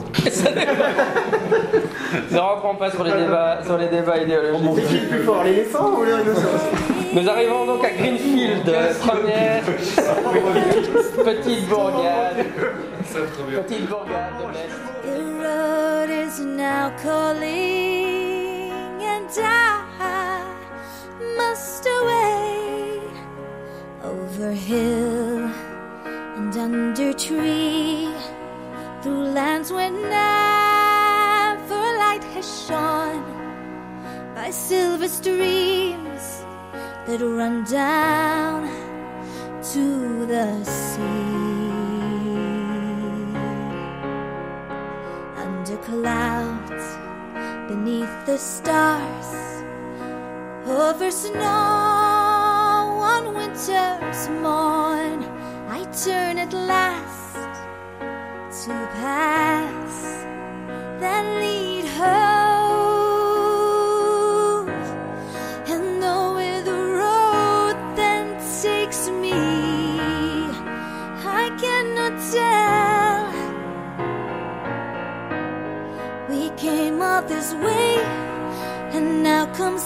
Ne rentrons pas sur les débats, sur les débats idéologiques. C'est qui le plus fort, l'éléphant ou le rhinocéros? Nous arrivons donc à Greenfield, première petite bourgade, Ça, trop bien. petite bourgade de l'Est. I must away over hill and under tree, through lands where never light has shone, by silver streams that run down to the sea. Under clouds, beneath the stars, over snow on winter's morn. I turn at last to that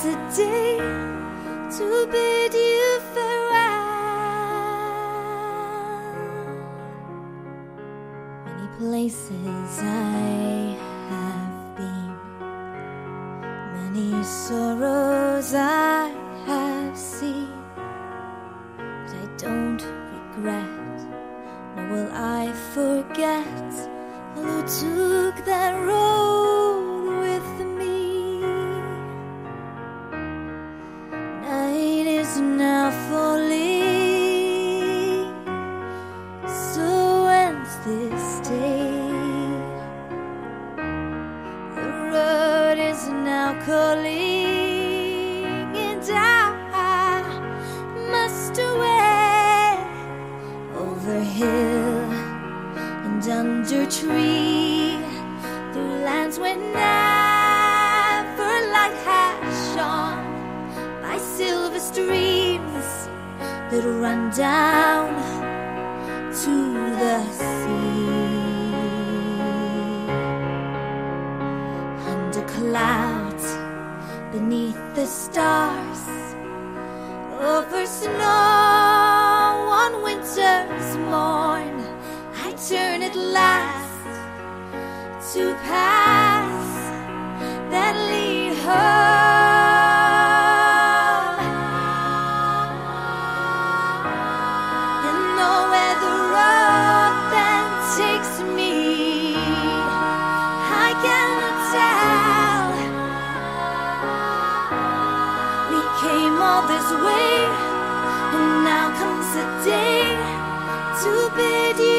now comes the day to bid you farewell. Many places I over hill and under tree through lands where never light has shone by silver streams that run down to the sea. Under clouds beneath the stars over snow winter's morn I turn at last to paths that lead home to bid you